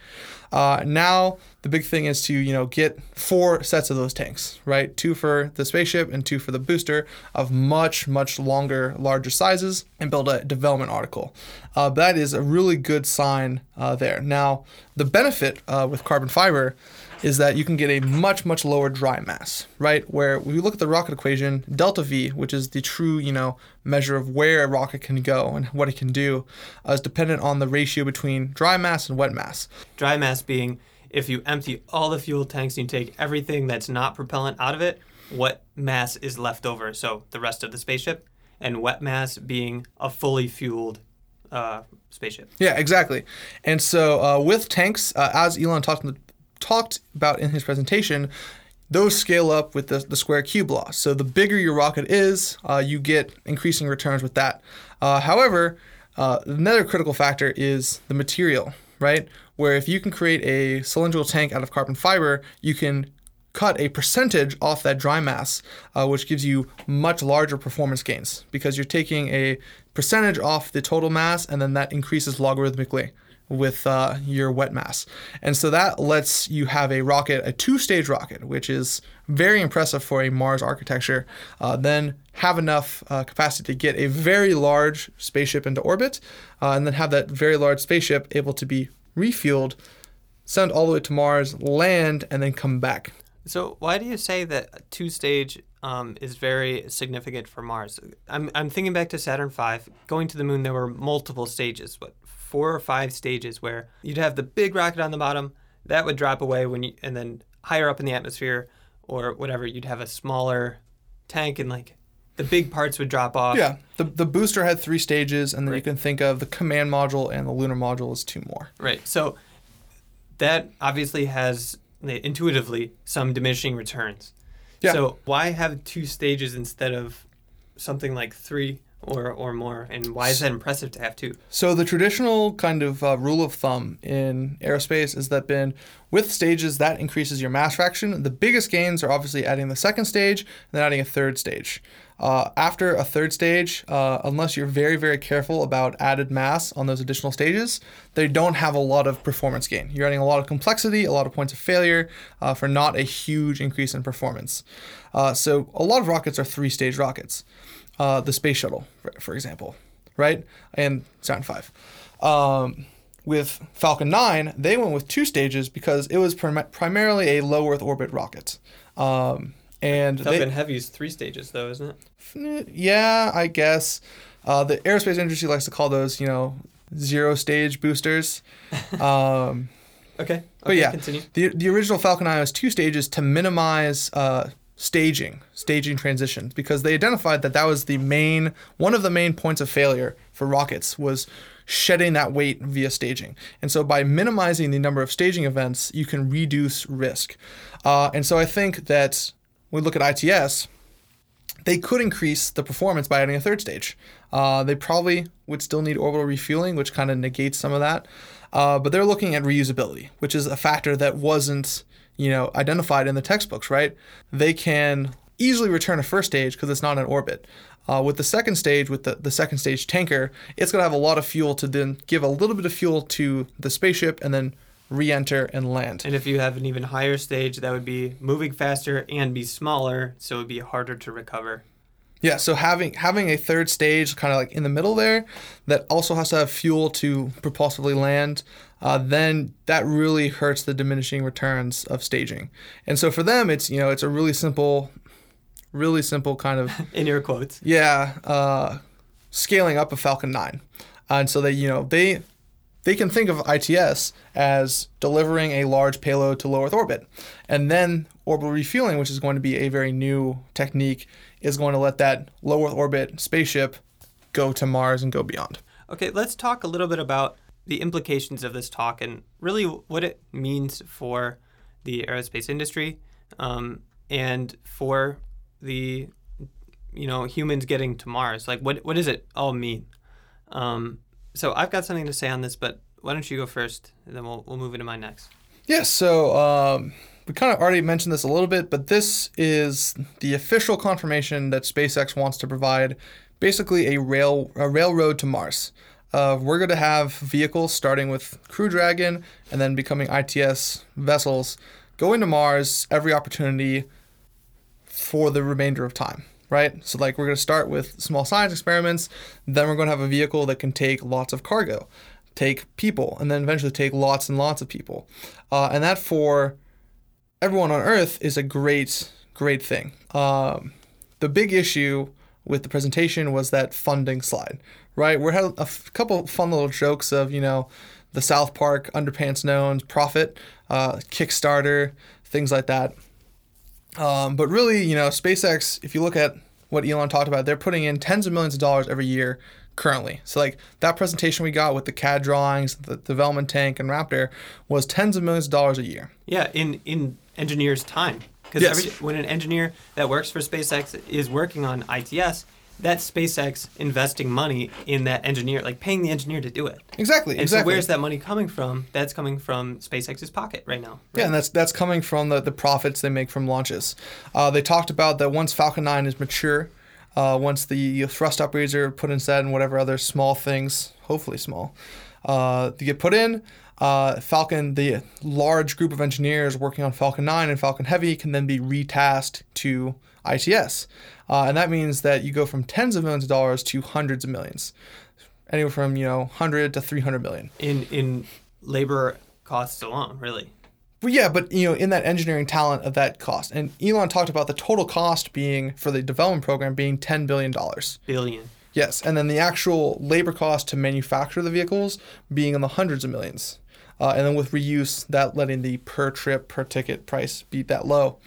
Uh, now the big thing is to you know get four sets of those tanks, right? Two for the spaceship and two for the booster of much much longer, larger sizes, and build a development article. Uh, that is a really good sign uh, there. Now the benefit uh, with carbon fiber is that you can get a much much lower dry mass, right? Where we look at the rocket equation, delta V, which is the true you know measure of where a rocket can go and what it can do, uh, is dependent on the ratio between dry mass and wet mass. Dry mass being if you empty all the fuel tanks and you take everything that's not propellant out of it, what mass is left over? So the rest of the spaceship, and wet mass being a fully fueled uh, spaceship. Yeah, exactly. And so uh, with tanks, uh, as Elon talked talked about in his presentation, those scale up with the, the square cube law. So the bigger your rocket is, uh, you get increasing returns with that. Uh, however, uh, another critical factor is the material, right? Where if you can create a cylindrical tank out of carbon fiber, you can cut a percentage off that dry mass, uh, which gives you much larger performance gains because you're taking a percentage off the total mass and then that increases logarithmically with uh, your wet mass. And so that lets you have a rocket, a two stage rocket, which is very impressive for a Mars architecture, uh, then have enough uh, capacity to get a very large spaceship into orbit, uh, and then have that very large spaceship able to be refueled, sent all the way to Mars, land, and then come back. So, why do you say that two stage um, is very significant for Mars? I'm, I'm thinking back to Saturn V. Going to the moon, there were multiple stages. What four or five stages where you'd have the big rocket on the bottom that would drop away when you and then higher up in the atmosphere or whatever you'd have a smaller tank and like the big parts would drop off. Yeah, the the booster had three stages, and then right. you can think of the command module and the lunar module as two more. Right. So that obviously has intuitively some diminishing returns. Yeah. So why have two stages instead of something like three or or more, and why is that impressive to have two? So the traditional kind of uh, rule of thumb in aerospace is that been with stages that increases your mass fraction. The biggest gains are obviously adding the second stage and then adding a third stage. Uh, after a third stage, uh, unless you're very, very careful about added mass on those additional stages, they don't have a lot of performance gain. You're adding a lot of complexity, a lot of points of failure uh, for not a huge increase in performance. Uh, so a lot of rockets are three stage rockets. Uh, the space shuttle, for, example, right? And Saturn V. Um, with Falcon 9, they went with two stages because it was prim- primarily a low Earth orbit rocket. Um, and Falcon they, Heavy is three stages, though, isn't it? Yeah, I guess. Uh, the aerospace industry likes to call those, you know, zero stage boosters. (laughs) Um, okay. okay. But yeah, continue. the the original Falcon 9 was two stages to minimize uh, staging, staging transitions, because they identified that that was the main one of the main points of failure for rockets was shedding that weight via staging. And so by minimizing the number of staging events, you can reduce risk. Uh, and so I think that we look at ITS, they could increase the performance by adding a third stage. Uh, they probably would still need orbital refueling, which kind of negates some of that. Uh, but they're looking at reusability, which is a factor that wasn't, you know, identified in the textbooks, right? They can easily return a first stage because it's not in orbit. Uh, with the second stage, with the, the second stage tanker, it's going to have a lot of fuel to then give a little bit of fuel to the spaceship and then re-enter and land. And if you have an even higher stage, that would be moving faster and be smaller, so it would be harder to recover. Yeah, so having having a third stage kind of like in the middle there, that also has to have fuel to propulsively land, uh, then that really hurts the diminishing returns of staging. And so for them, it's you know it's a really simple, really simple kind of (laughs) in your quotes. Yeah, uh, scaling up a Falcon 9, and so they you know they they can think of ITS as delivering a large payload to low Earth orbit. And then orbital refueling, which is going to be a very new technique, is going to let that low Earth orbit spaceship go to Mars and go beyond. Okay, let's talk a little bit about the implications of this talk and really what it means for the aerospace industry um, and for the you know humans getting to Mars. Like, what what does it all mean? Um, so I've got something to say on this, but why don't you go first, and then we'll we'll move into mine next. Yeah. So um, we kind of already mentioned this a little bit, but this is the official confirmation that SpaceX wants to provide, basically a rail a railroad to Mars. Uh, we're going to have vehicles starting with Crew Dragon and then becoming ITS vessels going to Mars every opportunity for the remainder of time right? So like we're going to start with small science experiments, then we're going to have a vehicle that can take lots of cargo, take people, and then eventually take lots and lots of people. Uh, and that for everyone on Earth is a great, great thing. Um, the big issue with the presentation was that funding slide, right? We had a f- couple fun little jokes of, you know, the South Park underpants gnome profit, uh, Kickstarter, things like that. Um, but really, you know, SpaceX, if you look at what Elon talked about, they're putting in tens of millions of dollars every year currently. So like that presentation we got with the CAD drawings, the development tank and Raptor was tens of millions of dollars a year. Yeah, in in engineers' time. Because yes. when an engineer that works for SpaceX is working on ITS, that's SpaceX investing money in that engineer, like paying the engineer to do it. Exactly. And exactly. so where's that money coming from? That's coming from SpaceX's pocket right now. Right? Yeah, and that's that's coming from the, the profits they make from launches. Uh, they talked about that once Falcon 9 is mature, uh, once the thrust upgrades are put inside and whatever other small things, hopefully small, uh, they get put in. Uh, Falcon, the large group of engineers working on Falcon 9 and Falcon Heavy can then be retasked to ITS. Uh, and that means that you go from tens of millions of dollars to hundreds of millions, anywhere from you know 100 to 300 million. In in labor costs alone, really. But yeah, but you know, in that engineering talent of that cost, and Elon talked about the total cost being for the development program being 10 billion dollars. Billion. Yes, and then the actual labor cost to manufacture the vehicles being in the hundreds of millions. Uh, and then with reuse, that letting the per trip, per ticket price be that low.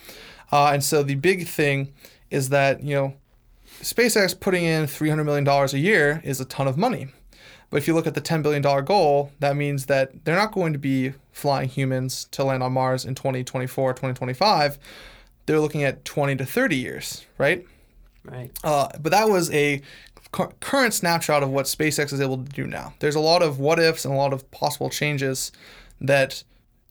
Uh, and so the big thing is that, you know, SpaceX putting in $300 million a year is a ton of money. But if you look at the $10 billion goal, that means that they're not going to be flying humans to land on Mars in 2024, 2025. They're looking at 20 to 30 years, right? Right. Uh, but that was a cu- current snapshot of what SpaceX is able to do now. There's a lot of what ifs and a lot of possible changes that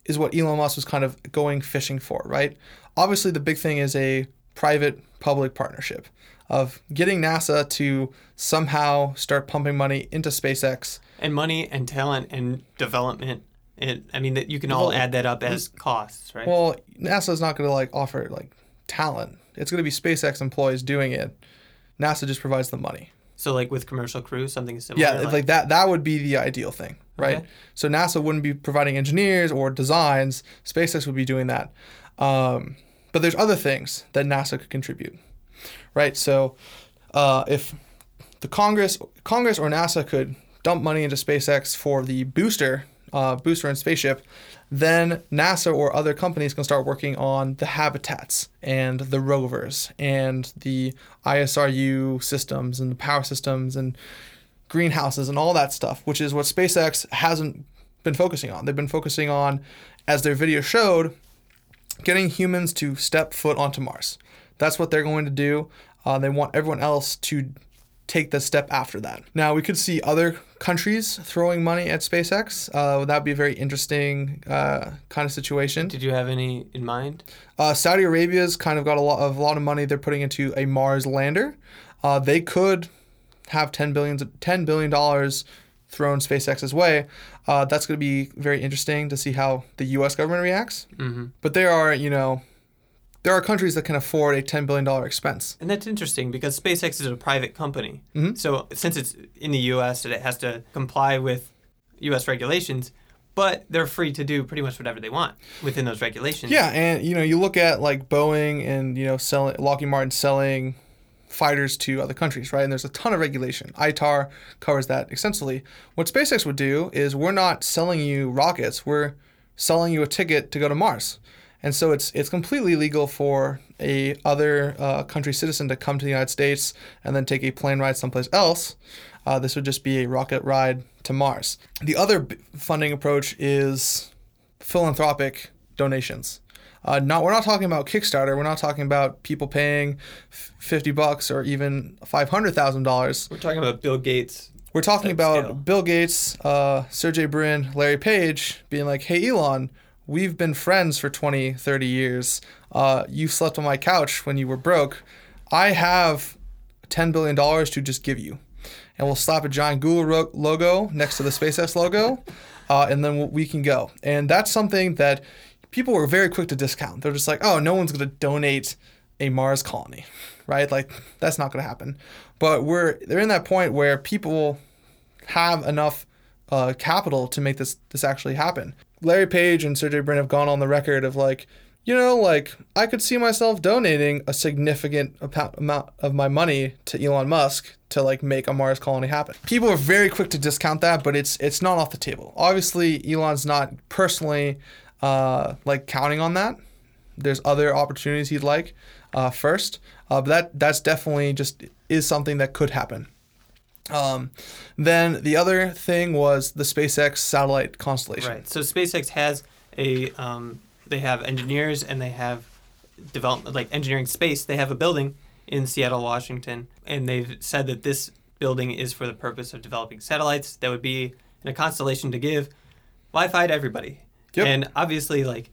is what Elon Musk was kind of going fishing for, right? Obviously, the big thing is a private public partnership of getting NASA to somehow start pumping money into SpaceX. And money and talent and development. It, I mean, that you can all Development. add that up as costs, right? Well, NASA's not going to like offer like talent. It's going to be SpaceX employees doing it. NASA just provides the money. so, like with commercial crews, something similar. Yeah, like, that that would be the ideal thing, right? Okay. So NASA wouldn't be providing engineers or designs. SpaceX would be doing that. Um, but there's other things that NASA could contribute, right? So uh, if the Congress Congress or NASA could dump money into SpaceX for the booster uh, booster and spaceship, then NASA or other companies can start working on the habitats and the rovers and the ISRU systems and the power systems and greenhouses and all that stuff, which is what SpaceX hasn't been focusing on. They've been focusing on, as their video showed, getting humans to step foot onto Mars. That's what they're going to do. Uh, they want everyone else to take the step after that. Now, we could see other countries throwing money at SpaceX. Uh, that would be a very interesting uh, kind of situation. Did you have any in mind? Uh, Saudi Arabia's kind of got a lot of a lot of money they're putting into a Mars lander. Uh, they could have 10 billion 10 billion dollars thrown SpaceX's way. Uh, that's going to be very interesting to see how the U.S. government reacts. Mm-hmm. But there are you know there are countries that can afford a 10 billion dollar expense. And that's interesting because SpaceX is a private company. Mhm. So since it's in the U.S. and it has to comply with U.S. regulations, but they're free to do pretty much whatever they want within those regulations. Yeah, and you know you look at like Boeing and you know selling Lockheed Martin selling fighters to other countries, right? And there's a ton of regulation. ITAR covers that extensively. What SpaceX would do is we're not selling you rockets, we're selling you a ticket to go to Mars. And so it's it's completely legal for a other uh, country citizen to come to the United States and then take a plane ride someplace else. Uh, this would just be a rocket ride to Mars. The other b- funding approach is philanthropic donations. Uh, not we're not talking about Kickstarter. We're not talking about people paying f- fifty bucks or even five hundred thousand dollars. We're talking about Bill Gates. We're talking about scale. Bill Gates, uh, Sergey Brin, Larry Page being like, "Hey Elon, we've been friends for 20, 30 years. Uh, you slept on my couch when you were broke. I have ten billion dollars to just give you, and we'll slap a giant Google ro- logo next to the SpaceX logo, uh, and then we can go. And that's something that people were very quick to discount. They're just like, oh, no one's going to donate a Mars colony, (laughs) right? Like that's not going to happen. But we're they're in that point where people have enough uh, capital to make this this actually happen. Larry Page and Sergey Brin have gone on the record of like, you know, like I could see myself donating a significant amount of my money to Elon Musk to like make a Mars colony happen. People are very quick to discount that, but it's it's not off the table. Obviously, Elon's not personally uh, like counting on that. There's other opportunities he'd like uh, first, uh, but that that's definitely just is something that could happen. Um, then the other thing was the SpaceX satellite constellation. Right. So SpaceX has a um, they have engineers and they have development like engineering space. They have a building in Seattle, Washington, and they've said that this building is for the purpose of developing satellites that would be in a constellation to give Wi-Fi to everybody. Yep. And obviously, like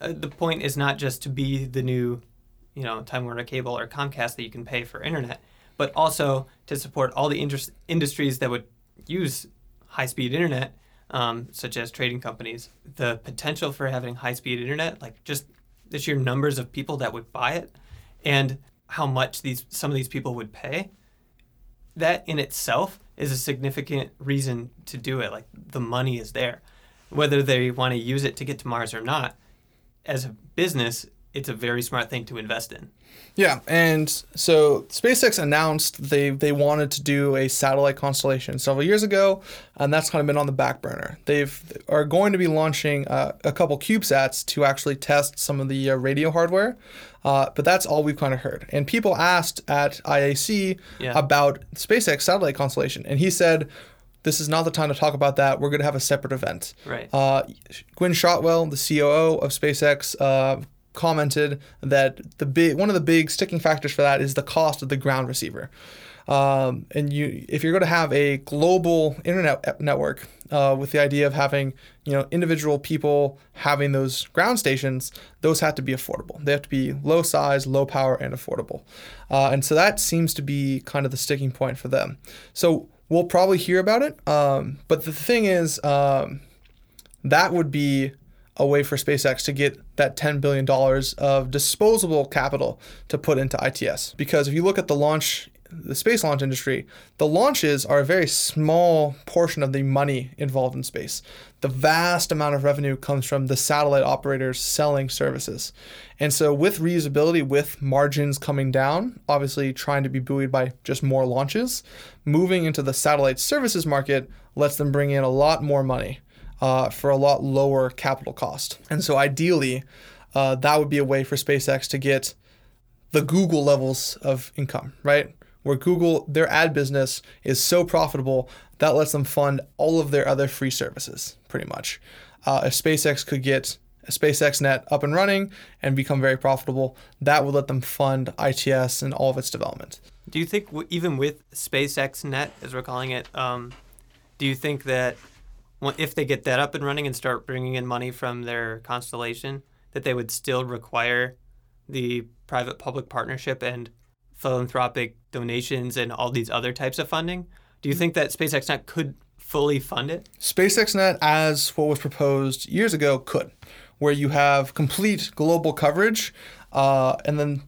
uh, the point is not just to be the new, you know, Time Warner Cable or Comcast that you can pay for internet, but also to support all the indus- industries that would use high-speed internet, um, such as trading companies. The potential for having high-speed internet, like just the sheer numbers of people that would buy it, and how much these some of these people would pay, that in itself is a significant reason to do it. Like the money is there, whether they want to use it to get to Mars or not. As a business, it's a very smart thing to invest in. Yeah, and so SpaceX announced they they wanted to do a satellite constellation several years ago, and that's kind of been on the back burner. They've are going to be launching uh, a couple CubeSats to actually test some of the uh, radio hardware, uh, but that's all we've kind of heard. And people asked at IAC Yeah. about SpaceX satellite constellation, and he said. This is not the time to talk about that. We're going to have a separate event. Right. Uh, Gwynne Shotwell, the COO of SpaceX, uh, commented that the big one of the big sticking factors for that is the cost of the ground receiver. Um, and you, if you're going to have a global internet network uh, with the idea of having, you know, individual people having those ground stations, those have to be affordable. They have to be low size, low power, and affordable. Uh, and so that seems to be kind of the sticking point for them. So we'll probably hear about it. Um, but the thing is, um, that would be a way for SpaceX to get that $10 billion of disposable capital to put into ITS. Because if you look at the launch, the space launch industry, the launches are a very small portion of the money involved in space. The vast amount of revenue comes from the satellite operators selling services. And so, with reusability, with margins coming down, obviously trying to be buoyed by just more launches, moving into the satellite services market lets them bring in a lot more money uh, for a lot lower capital cost. And so ideally, uh, that would be a way for SpaceX to get the Google levels of income, right? Where Google, their ad business is so profitable that lets them fund all of their other free services, pretty much. Uh, if SpaceX could get a SpaceX Net up and running and become very profitable, that would let them fund ITS and all of its development. Do you think, even with SpaceX Net, as we're calling it, um, do you think that if they get that up and running and start bringing in money from their constellation, that they would still require the private public partnership and philanthropic donations and all these other types of funding. Do you think that SpaceX Net could fully fund it? SpaceX Net, as what was proposed years ago, could, where you have complete global coverage, uh, and then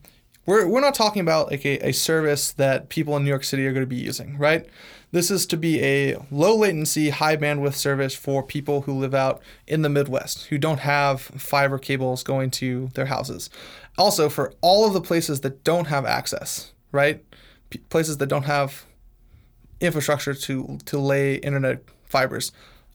we're, we're not talking about like a, a service that people in New York City are going to be using, right? This is to be a low latency, high bandwidth service for people who live out in the Midwest who don't have fiber cables going to their houses. Also, for all of the places that don't have access, right? P- places that don't have infrastructure to, to lay internet fibers,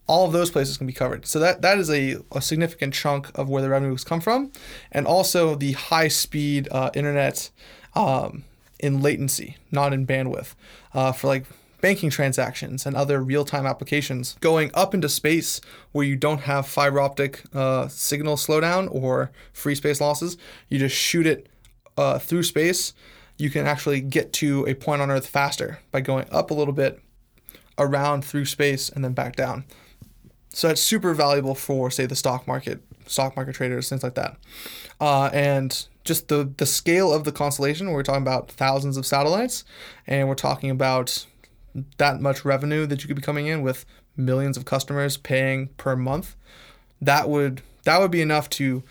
all of those places can be covered. So that, that is a, a significant chunk of where the revenues come from. And also the high speed uh, internet um, in latency, not in bandwidth. Uh, for like banking transactions and other real-time applications going up into space where you don't have fiber optic uh, signal slowdown or free space losses. You just shoot it uh, through space. You can actually get to a point on earth faster by going up a little bit around through space and then back down. So it's super valuable for say the stock market stock market traders things like that. Uh, and just the the scale of the constellation we're talking about thousands of satellites and we're talking about that much revenue that you could be coming in with millions of customers paying per month, that would that would be enough to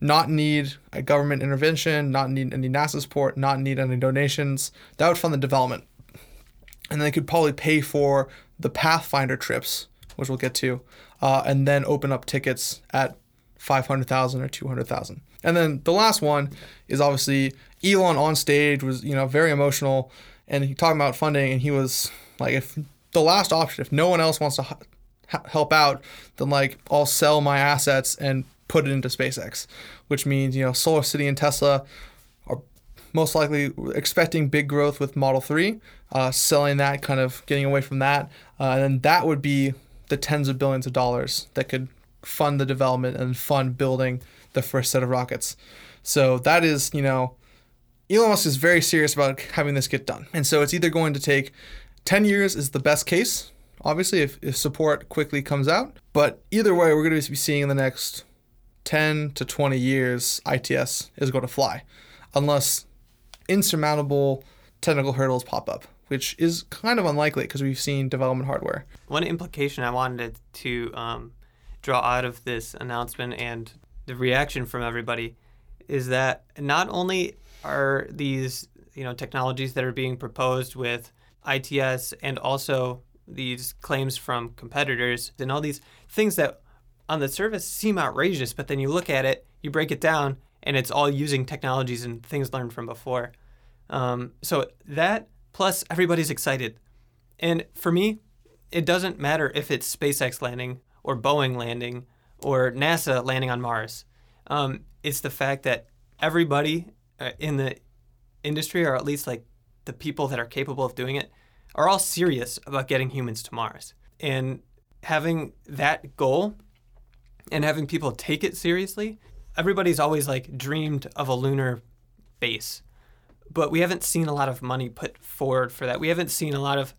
not need a government intervention, not need any NASA support, not need any donations. That would fund the development. And they could probably pay for the Pathfinder trips, which we'll get to, uh, and then open up tickets at 500,000 or 200,000. And then the last one is obviously Elon on stage was, you know, very emotional and he talking about funding and he was like, if the last option, if no one else wants to help out, then like I'll sell my assets and put it into SpaceX, which means you know Solar City and Tesla are most likely expecting big growth with Model Three, uh, selling that, kind of getting away from that, uh, and then that would be the tens of billions of dollars that could fund the development and fund building the first set of rockets. So that is, you know, Elon Musk is very serious about having this get done. And so it's either going to take 10 years is the best case, obviously, if, if support quickly comes out. But either way, we're going to be seeing in the next 10 to 20 years, ITS is going to fly, unless insurmountable technical hurdles pop up, which is kind of unlikely because we've seen development hardware. One implication I wanted to um, draw out of this announcement and the reaction from everybody is that not only are these you know technologies that are being proposed with ITS and also these claims from competitors and all these things that on the surface seem outrageous, but then you look at it, you break it down, and it's all using technologies and things learned from before. Um, so that plus everybody's excited. And for me, it doesn't matter if it's SpaceX landing or Boeing landing or NASA landing on Mars. Um, it's the fact that everybody uh, in the industry, or at least like the people that are capable of doing it are all serious about getting humans to Mars. And having that goal and having people take it seriously, everybody's always like dreamed of a lunar base. but we haven't seen a lot of money put forward for that. We haven't seen a lot of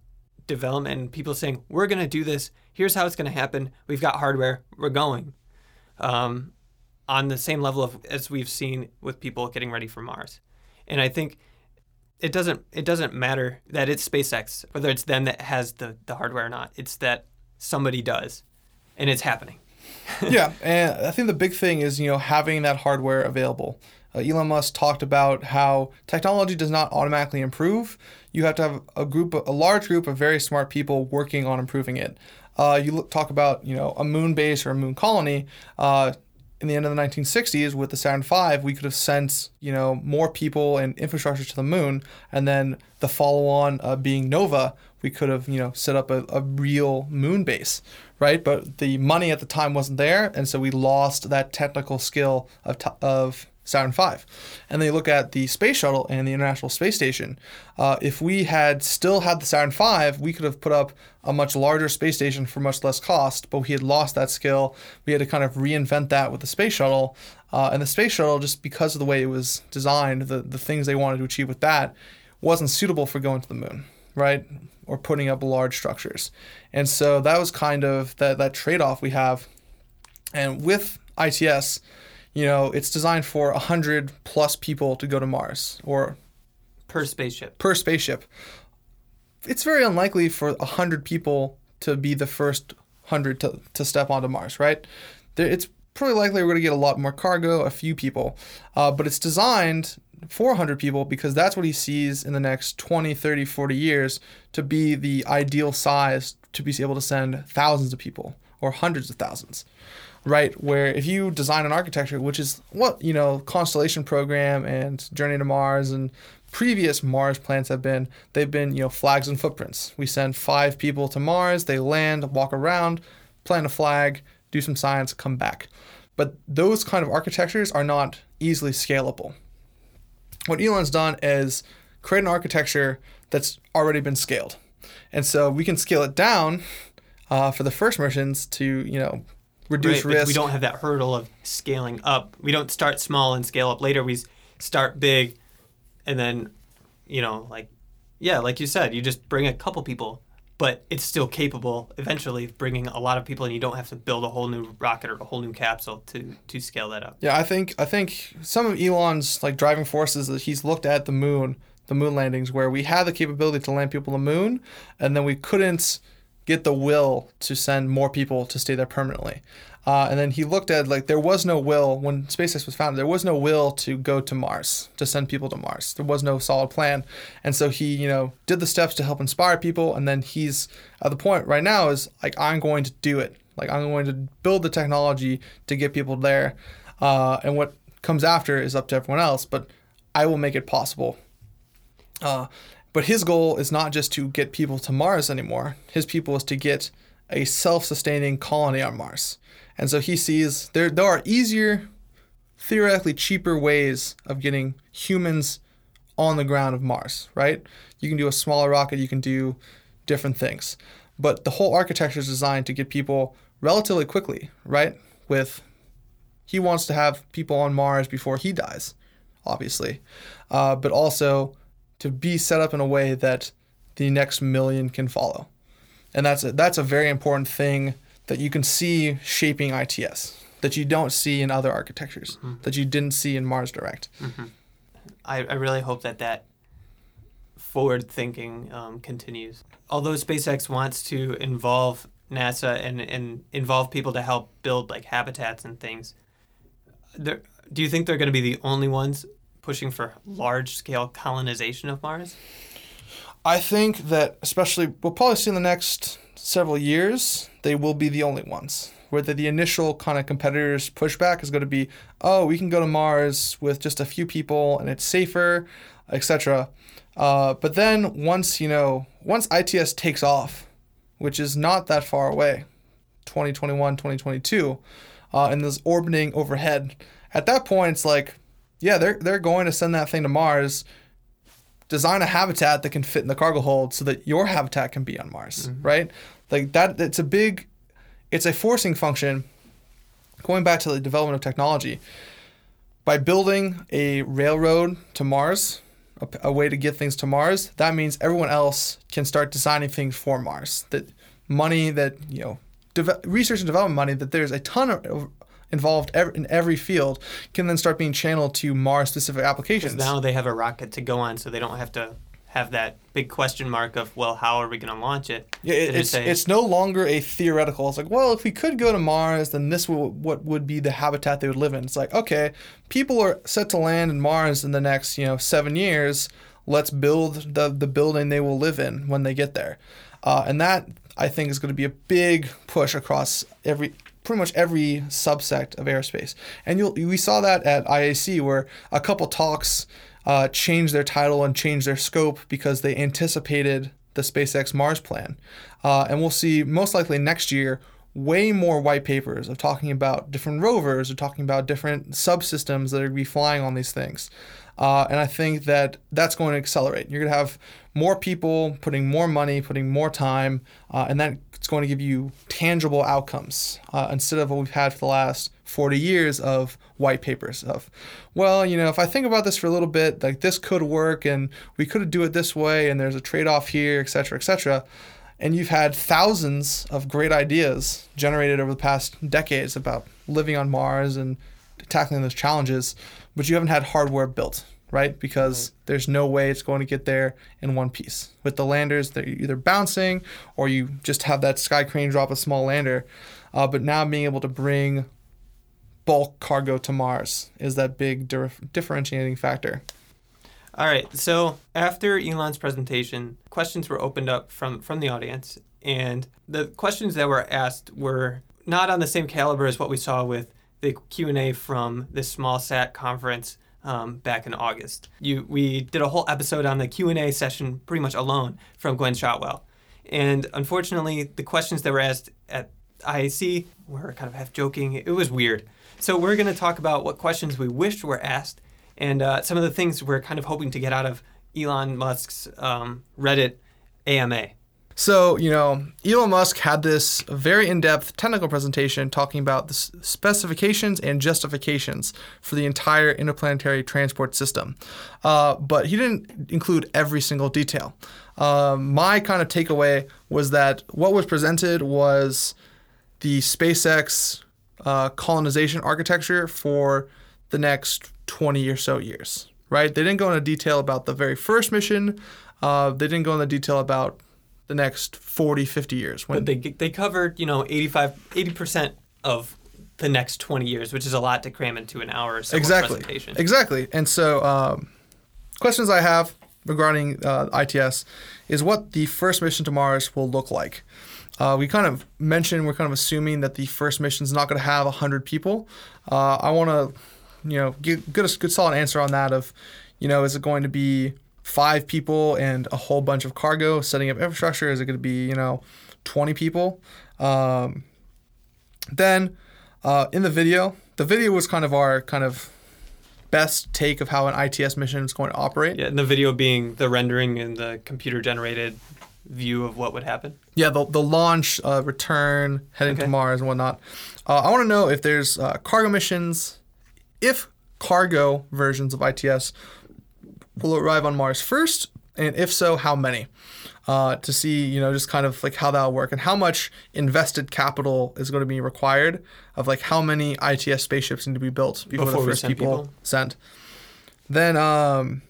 development and people saying, we're going to do this. Here's how it's going to happen. We've got hardware. We're going. Um, on the same level of as we've seen with people getting ready for Mars. And I think it doesn't it doesn't matter that it's SpaceX, whether it's them that has the, the hardware or not. It's that somebody does. And it's happening. (laughs) yeah, and I think the big thing is, you know, having that hardware available. Uh, Elon Musk talked about how technology does not automatically improve. You have to have a group, a large group of very smart people working on improving it. Uh, you look, talk about, you know, a moon base or a moon colony. Uh, in the end of the 1960s with the Saturn V, we could have sent you know more people and infrastructure to the moon, and then the follow-on uh, being Nova, we could have you know set up a, a real moon base, right? But the money at the time wasn't there, and so we lost that technical skill of t- of Saturn V. And then you look at the space shuttle and the International Space Station. Uh, if we had still had the Saturn V, we could have put up a much larger space station for much less cost, but we had lost that skill. We had to kind of reinvent that with the space shuttle. Uh, and the space shuttle, just because of the way it was designed, the, the things they wanted to achieve with that, wasn't suitable for going to the moon, right? Or putting up large structures. And so that was kind of that, that trade off we have. And with ITS, you know, it's designed for 100 plus people to go to Mars or per spaceship. Per spaceship. It's very unlikely for 100 people to be the first 100 to, to step onto Mars, right? There, it's pretty likely we're going to get a lot more cargo, a few people. Uh, but it's designed 400 people because that's what he sees in the next 20, 30, 40 years to be the ideal size to be able to send thousands of people or hundreds of thousands right? Where if you design an architecture, which is what, you know, Constellation program and Journey to Mars and previous Mars plans have been, they've been, you know, flags and footprints. We send five people to Mars, they land, walk around, plant a flag, do some science, come back. But those kind of architectures are not easily scalable. What Elon's done is create an architecture that's already been scaled. And so we can scale it down uh, for the first missions to, you know, reduce right, risk. We don't have that hurdle of scaling up. We don't start small and scale up later. We start big, and then, you know, like, yeah, like you said, you just bring a couple people, but it's still capable eventually of bringing a lot of people, and you don't have to build a whole new rocket or a whole new capsule to to scale that up. Yeah, I think I think some of Elon's like driving forces that he's looked at the moon, the moon landings, where we had the capability to land people on the moon, and then we couldn't get the will to send more people to stay there permanently. Uh, and then he looked at like there was no will when SpaceX was founded. There was no will to go to Mars to send people to Mars. There was no solid plan, and so he you know did the steps to help inspire people. And then he's at the point right now is like I'm going to do it. Like I'm going to build the technology to get people there, uh, and what comes after is up to everyone else. But I will make it possible. Uh, but his goal is not just to get people to Mars anymore. His people is to get a self-sustaining colony on Mars. And so he sees there there are easier, theoretically cheaper ways of getting humans on the ground of Mars, right? You can do a smaller rocket, you can do different things. But the whole architecture is designed to get people relatively quickly, right? With he wants to have people on Mars before he dies, obviously, uh, but also to be set up in a way that the next million can follow. And that's a, that's a very important thing that you can see shaping ITS that you don't see in other architectures, mm-hmm. that you didn't see in Mars Direct. Mm-hmm. I, I really hope that that forward thinking um, continues. Although SpaceX wants to involve NASA and, and involve people to help build like habitats and things, there, do you think they're going to be the only ones pushing for large scale colonization of Mars? I think that, especially, we'll probably see in the next several years, they will be the only ones. Where the, the initial kind of competitors' pushback is going to be, oh, we can go to Mars with just a few people and it's safer, etc. Uh, but then once you know, once ITS takes off, which is not that far away, 2021, 2022, uh, and is orbiting overhead, at that point it's like yeah, they're they're going to send that thing to Mars. Design a habitat that can fit in the cargo hold so that your habitat can be on Mars, mm-hmm. right? Like that. It's a big, it's a forcing function. Going back to the development of technology, by building a railroad to Mars, a, a way to get things to Mars, that means everyone else can start designing things for Mars. That money that you know, deve- research and development money that there's a ton of involved ev- in every field can then start being channeled to Mars specific applications. Now they have a rocket to go on, so they don't have to have that big question mark of well, how are we going to launch it? Yeah, it, it's say- it's no longer a theoretical. It's like, well, if we could go to Mars, then this will what would be the habitat they would live in. It's like, okay, people are set to land in Mars in the next you know seven years. Let's build the the building they will live in when they get there, uh, and that I think is going to be a big push across every pretty much every subsect of aerospace. And you'll we saw that at IAC where a couple talks uh, changed their title and changed their scope because they anticipated the SpaceX Mars plan. Uh, and we'll see most likely next year way more white papers of talking about different rovers or talking about different subsystems that are going to be flying on these things. Uh, and I think that that's going to accelerate. You're going to have more people putting more money, putting more time, uh, and that's going to give you tangible outcomes uh, instead of what we've had for the last 40 years of white papers of, well, you know, if I think about this for a little bit, like this could work and we could do it this way and there's a trade-off here, et cetera, et cetera. And you've had thousands of great ideas generated over the past decades about living on Mars and tackling those challenges, but you haven't had hardware built, right? Because there's no way it's going to get there in one piece. With the landers, they're either bouncing or you just have that sky crane drop a small lander. Uh, but now being able to bring bulk cargo to Mars is that big dif- differentiating factor. All right. So after Elon's presentation, questions were opened up from from the audience, and the questions that were asked were not on the same caliber as what we saw with the Q and A from the Small Sat conference um, back in August. You we did a whole episode on the Q and A session pretty much alone from Gwynne Shotwell, and unfortunately, the questions that were asked at IAC were kind of half joking. It was weird. So we're going to talk about what questions we wished were asked and uh, some of the things we're kind of hoping to get out of Elon Musk's um, Reddit AMA. So, you know, Elon Musk had this very in depth technical presentation talking about the specifications and justifications for the entire interplanetary transport system. Uh, but he didn't include every single detail. Um, my kind of takeaway was that what was presented was the SpaceX uh, colonization architecture for the next 20 or so years, right? They didn't go into detail about the very first mission. Uh, they didn't go into detail about the next 40, 50 years. When But they, they covered, you know, 85, 80% of the next 20 years, which is a lot to cram into an hour or so exactly, presentation. exactly. And so, um, questions I have regarding uh, ITS is what the first mission to Mars will look like. Uh, we kind of mentioned we're kind of assuming that the first mission is not going to have 100 people. Uh, I want to, you know, get, get a good solid answer on that of, you know, is it going to be five people and a whole bunch of cargo setting up infrastructure? Is it going to be, you know, 20 people? Um, then uh, in the video, the video was kind of our kind of best take of how an ITS mission is going to operate. Yeah, and the video being the rendering and the computer generated view of what would happen. Yeah, the, the launch, uh, return, heading to Mars and whatnot. Uh, I want to know if there's uh, cargo missions, if cargo versions of ITS will arrive on Mars first, and if so, how many? Uh, to see, you know, just kind of like how that'll work and how much invested capital is going to be required of like how many ITS spaceships need to be built before, Before the first send people, people? sent. Then um,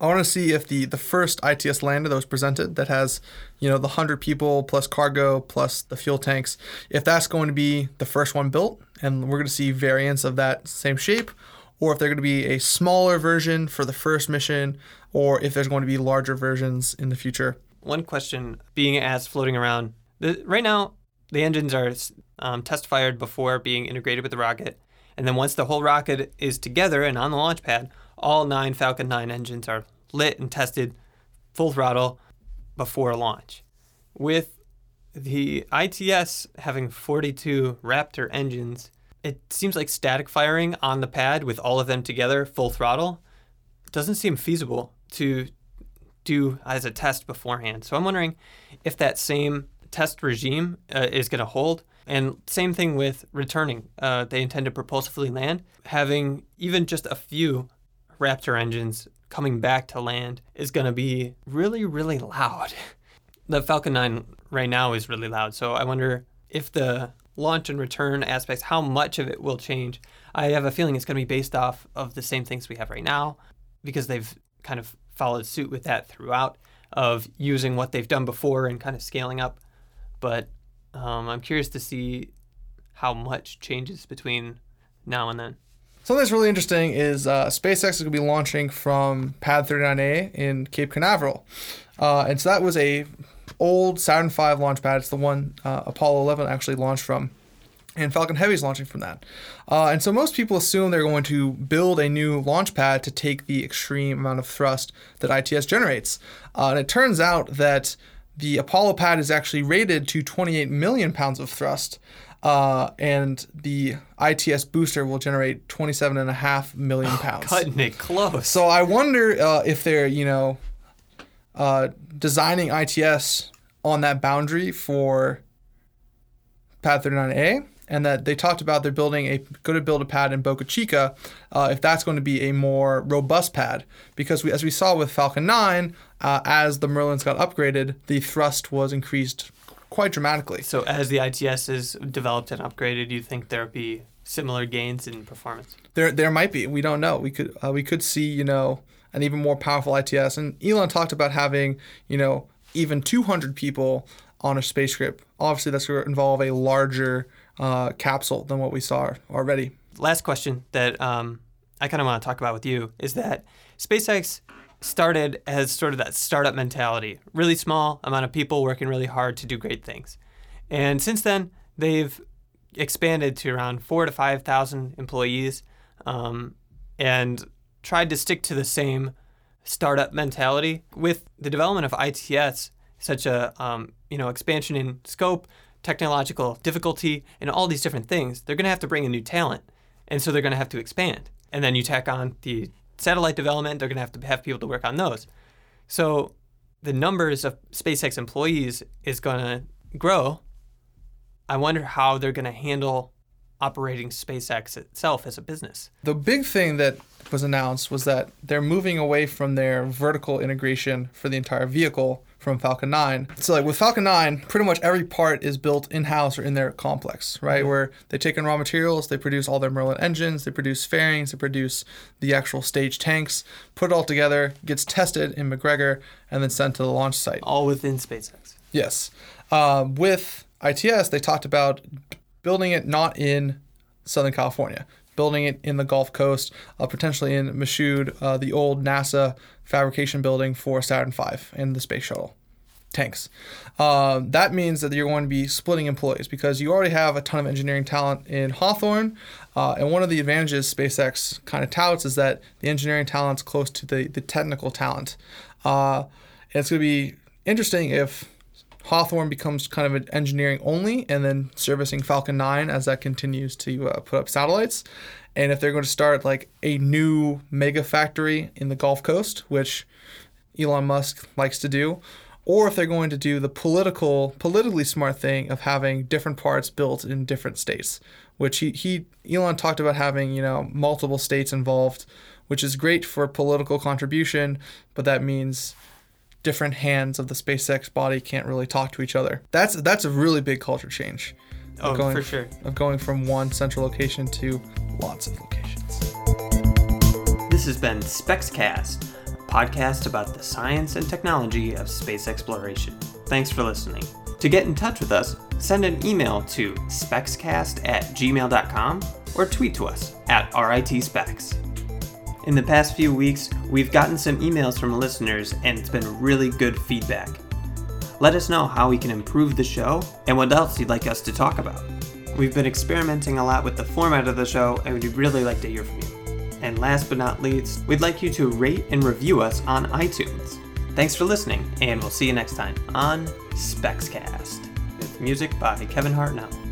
I want to see if the the first ITS lander that was presented that has, you know, the 100 people plus cargo plus the fuel tanks, if that's going to be the first one built and we're going to see variants of that same shape or if they're going to be a smaller version for the first mission or if there's going to be larger versions in the future. One question being asked floating around the, right now, the engines are um, test fired before being integrated with the rocket. And then once the whole rocket is together and on the launch pad, all nine Falcon 9 engines are lit and tested full throttle before launch. With the ITS having 42 Raptor engines, it seems like static firing on the pad with all of them together full throttle doesn't seem feasible to do as a test beforehand. So I'm wondering if that same test regime uh, is going to hold. And same thing with returning. Uh, they intend to propulsively land. Having even just a few Raptor engines coming back to land is going to be really, really loud. (laughs) The Falcon 9 right now is really loud, so I wonder if the launch and return aspects, how much of it will change. I have a feeling it's going to be based off of the same things we have right now because they've kind of followed suit with that throughout of using what they've done before and kind of scaling up. But um, I'm curious to see how much changes between now and then. Something that's really interesting is uh, SpaceX is going to be launching from Pad 39A in Cape Canaveral, uh, and so that was a old Saturn V launch pad. It's the one uh, Apollo 11 actually launched from, and Falcon Heavy is launching from that. Uh, and so most people assume they're going to build a new launch pad to take the extreme amount of thrust that ITS generates, uh, and it turns out that the Apollo pad is actually rated to 28 million pounds of thrust. Uh, and the ITS booster will generate 27.5 million pounds. Cutting it close. So I wonder uh, if they're, you know, uh, designing ITS on that boundary for Pad 39A, and that they talked about they're building a going to build a pad in Boca Chica, uh, if that's going to be a more robust pad, because we, as we saw with Falcon 9, uh, as the Merlins got upgraded, the thrust was increased quite dramatically. So as the ITS is developed and upgraded, you think there'll be similar gains in performance? There, there might be. We don't know. We could, uh, we could see, you know, an even more powerful ITS. And Elon talked about having, you know, even 200 people on a spaceship. Obviously, that's going to involve a larger uh, capsule than what we saw already. Last question that um, I kind of want to talk about with you is that SpaceX started as sort of that startup mentality, really small amount of people working really hard to do great things. And since then, they've expanded to around four to 5,000 employees um, and tried to stick to the same startup mentality with the development of ITS, such a um, you know expansion in scope, technological difficulty, and all these different things. They're going to have to bring in new talent, and so they're going to have to expand. And then you tack on the satellite development. They're going to have to have people to work on those. So the numbers of SpaceX employees is going to grow. I wonder how they're going to handle operating SpaceX itself as a business. The big thing that was announced was that they're moving away from their vertical integration for the entire vehicle from Falcon 9. So like with Falcon 9, pretty much every part is built in-house or in their complex, right? Where they take in raw materials, they produce all their Merlin engines, they produce fairings, they produce the actual stage tanks, put it all together, gets tested in McGregor, and then sent to the launch site. All within SpaceX. Yes. Uh, with ITS, they talked about building it not in Southern California, building it in the Gulf Coast, uh, potentially in Michoud, uh, the old NASA fabrication building for Saturn V and the space shuttle tanks. Uh, that means that you're going to be splitting employees because you already have a ton of engineering talent in Hawthorne. Uh, and one of the advantages SpaceX kind of touts is that the engineering talent's close to the, the technical talent. Uh, and it's going to be interesting if Hawthorne becomes kind of an engineering only and then servicing Falcon 9 as that continues to uh, put up satellites. And if they're going to start like a new mega factory in the Gulf Coast, which Elon Musk likes to do, or if they're going to do the political, politically smart thing of having different parts built in different states, which he, he Elon talked about having, you know, multiple states involved, which is great for political contribution, but that means different hands of the SpaceX body can't really talk to each other. That's that's a really big culture change. Oh, going, for sure. Of going from one central location to lots of locations. This has been SpexCast, a podcast about the science and technology of space exploration. Thanks for listening. To get in touch with us, send an email to spexcast at gmail.com or tweet to us at RITSpex. In the past few weeks, we've gotten some emails from listeners and it's been really good feedback. Let us know how we can improve the show and what else you'd like us to talk about. We've been experimenting a lot with the format of the show and we'd really like to hear from you. And last but not least, we'd like you to rate and review us on iTunes. Thanks for listening, and we'll see you next time on SpexCast with music by Kevin Hartnell.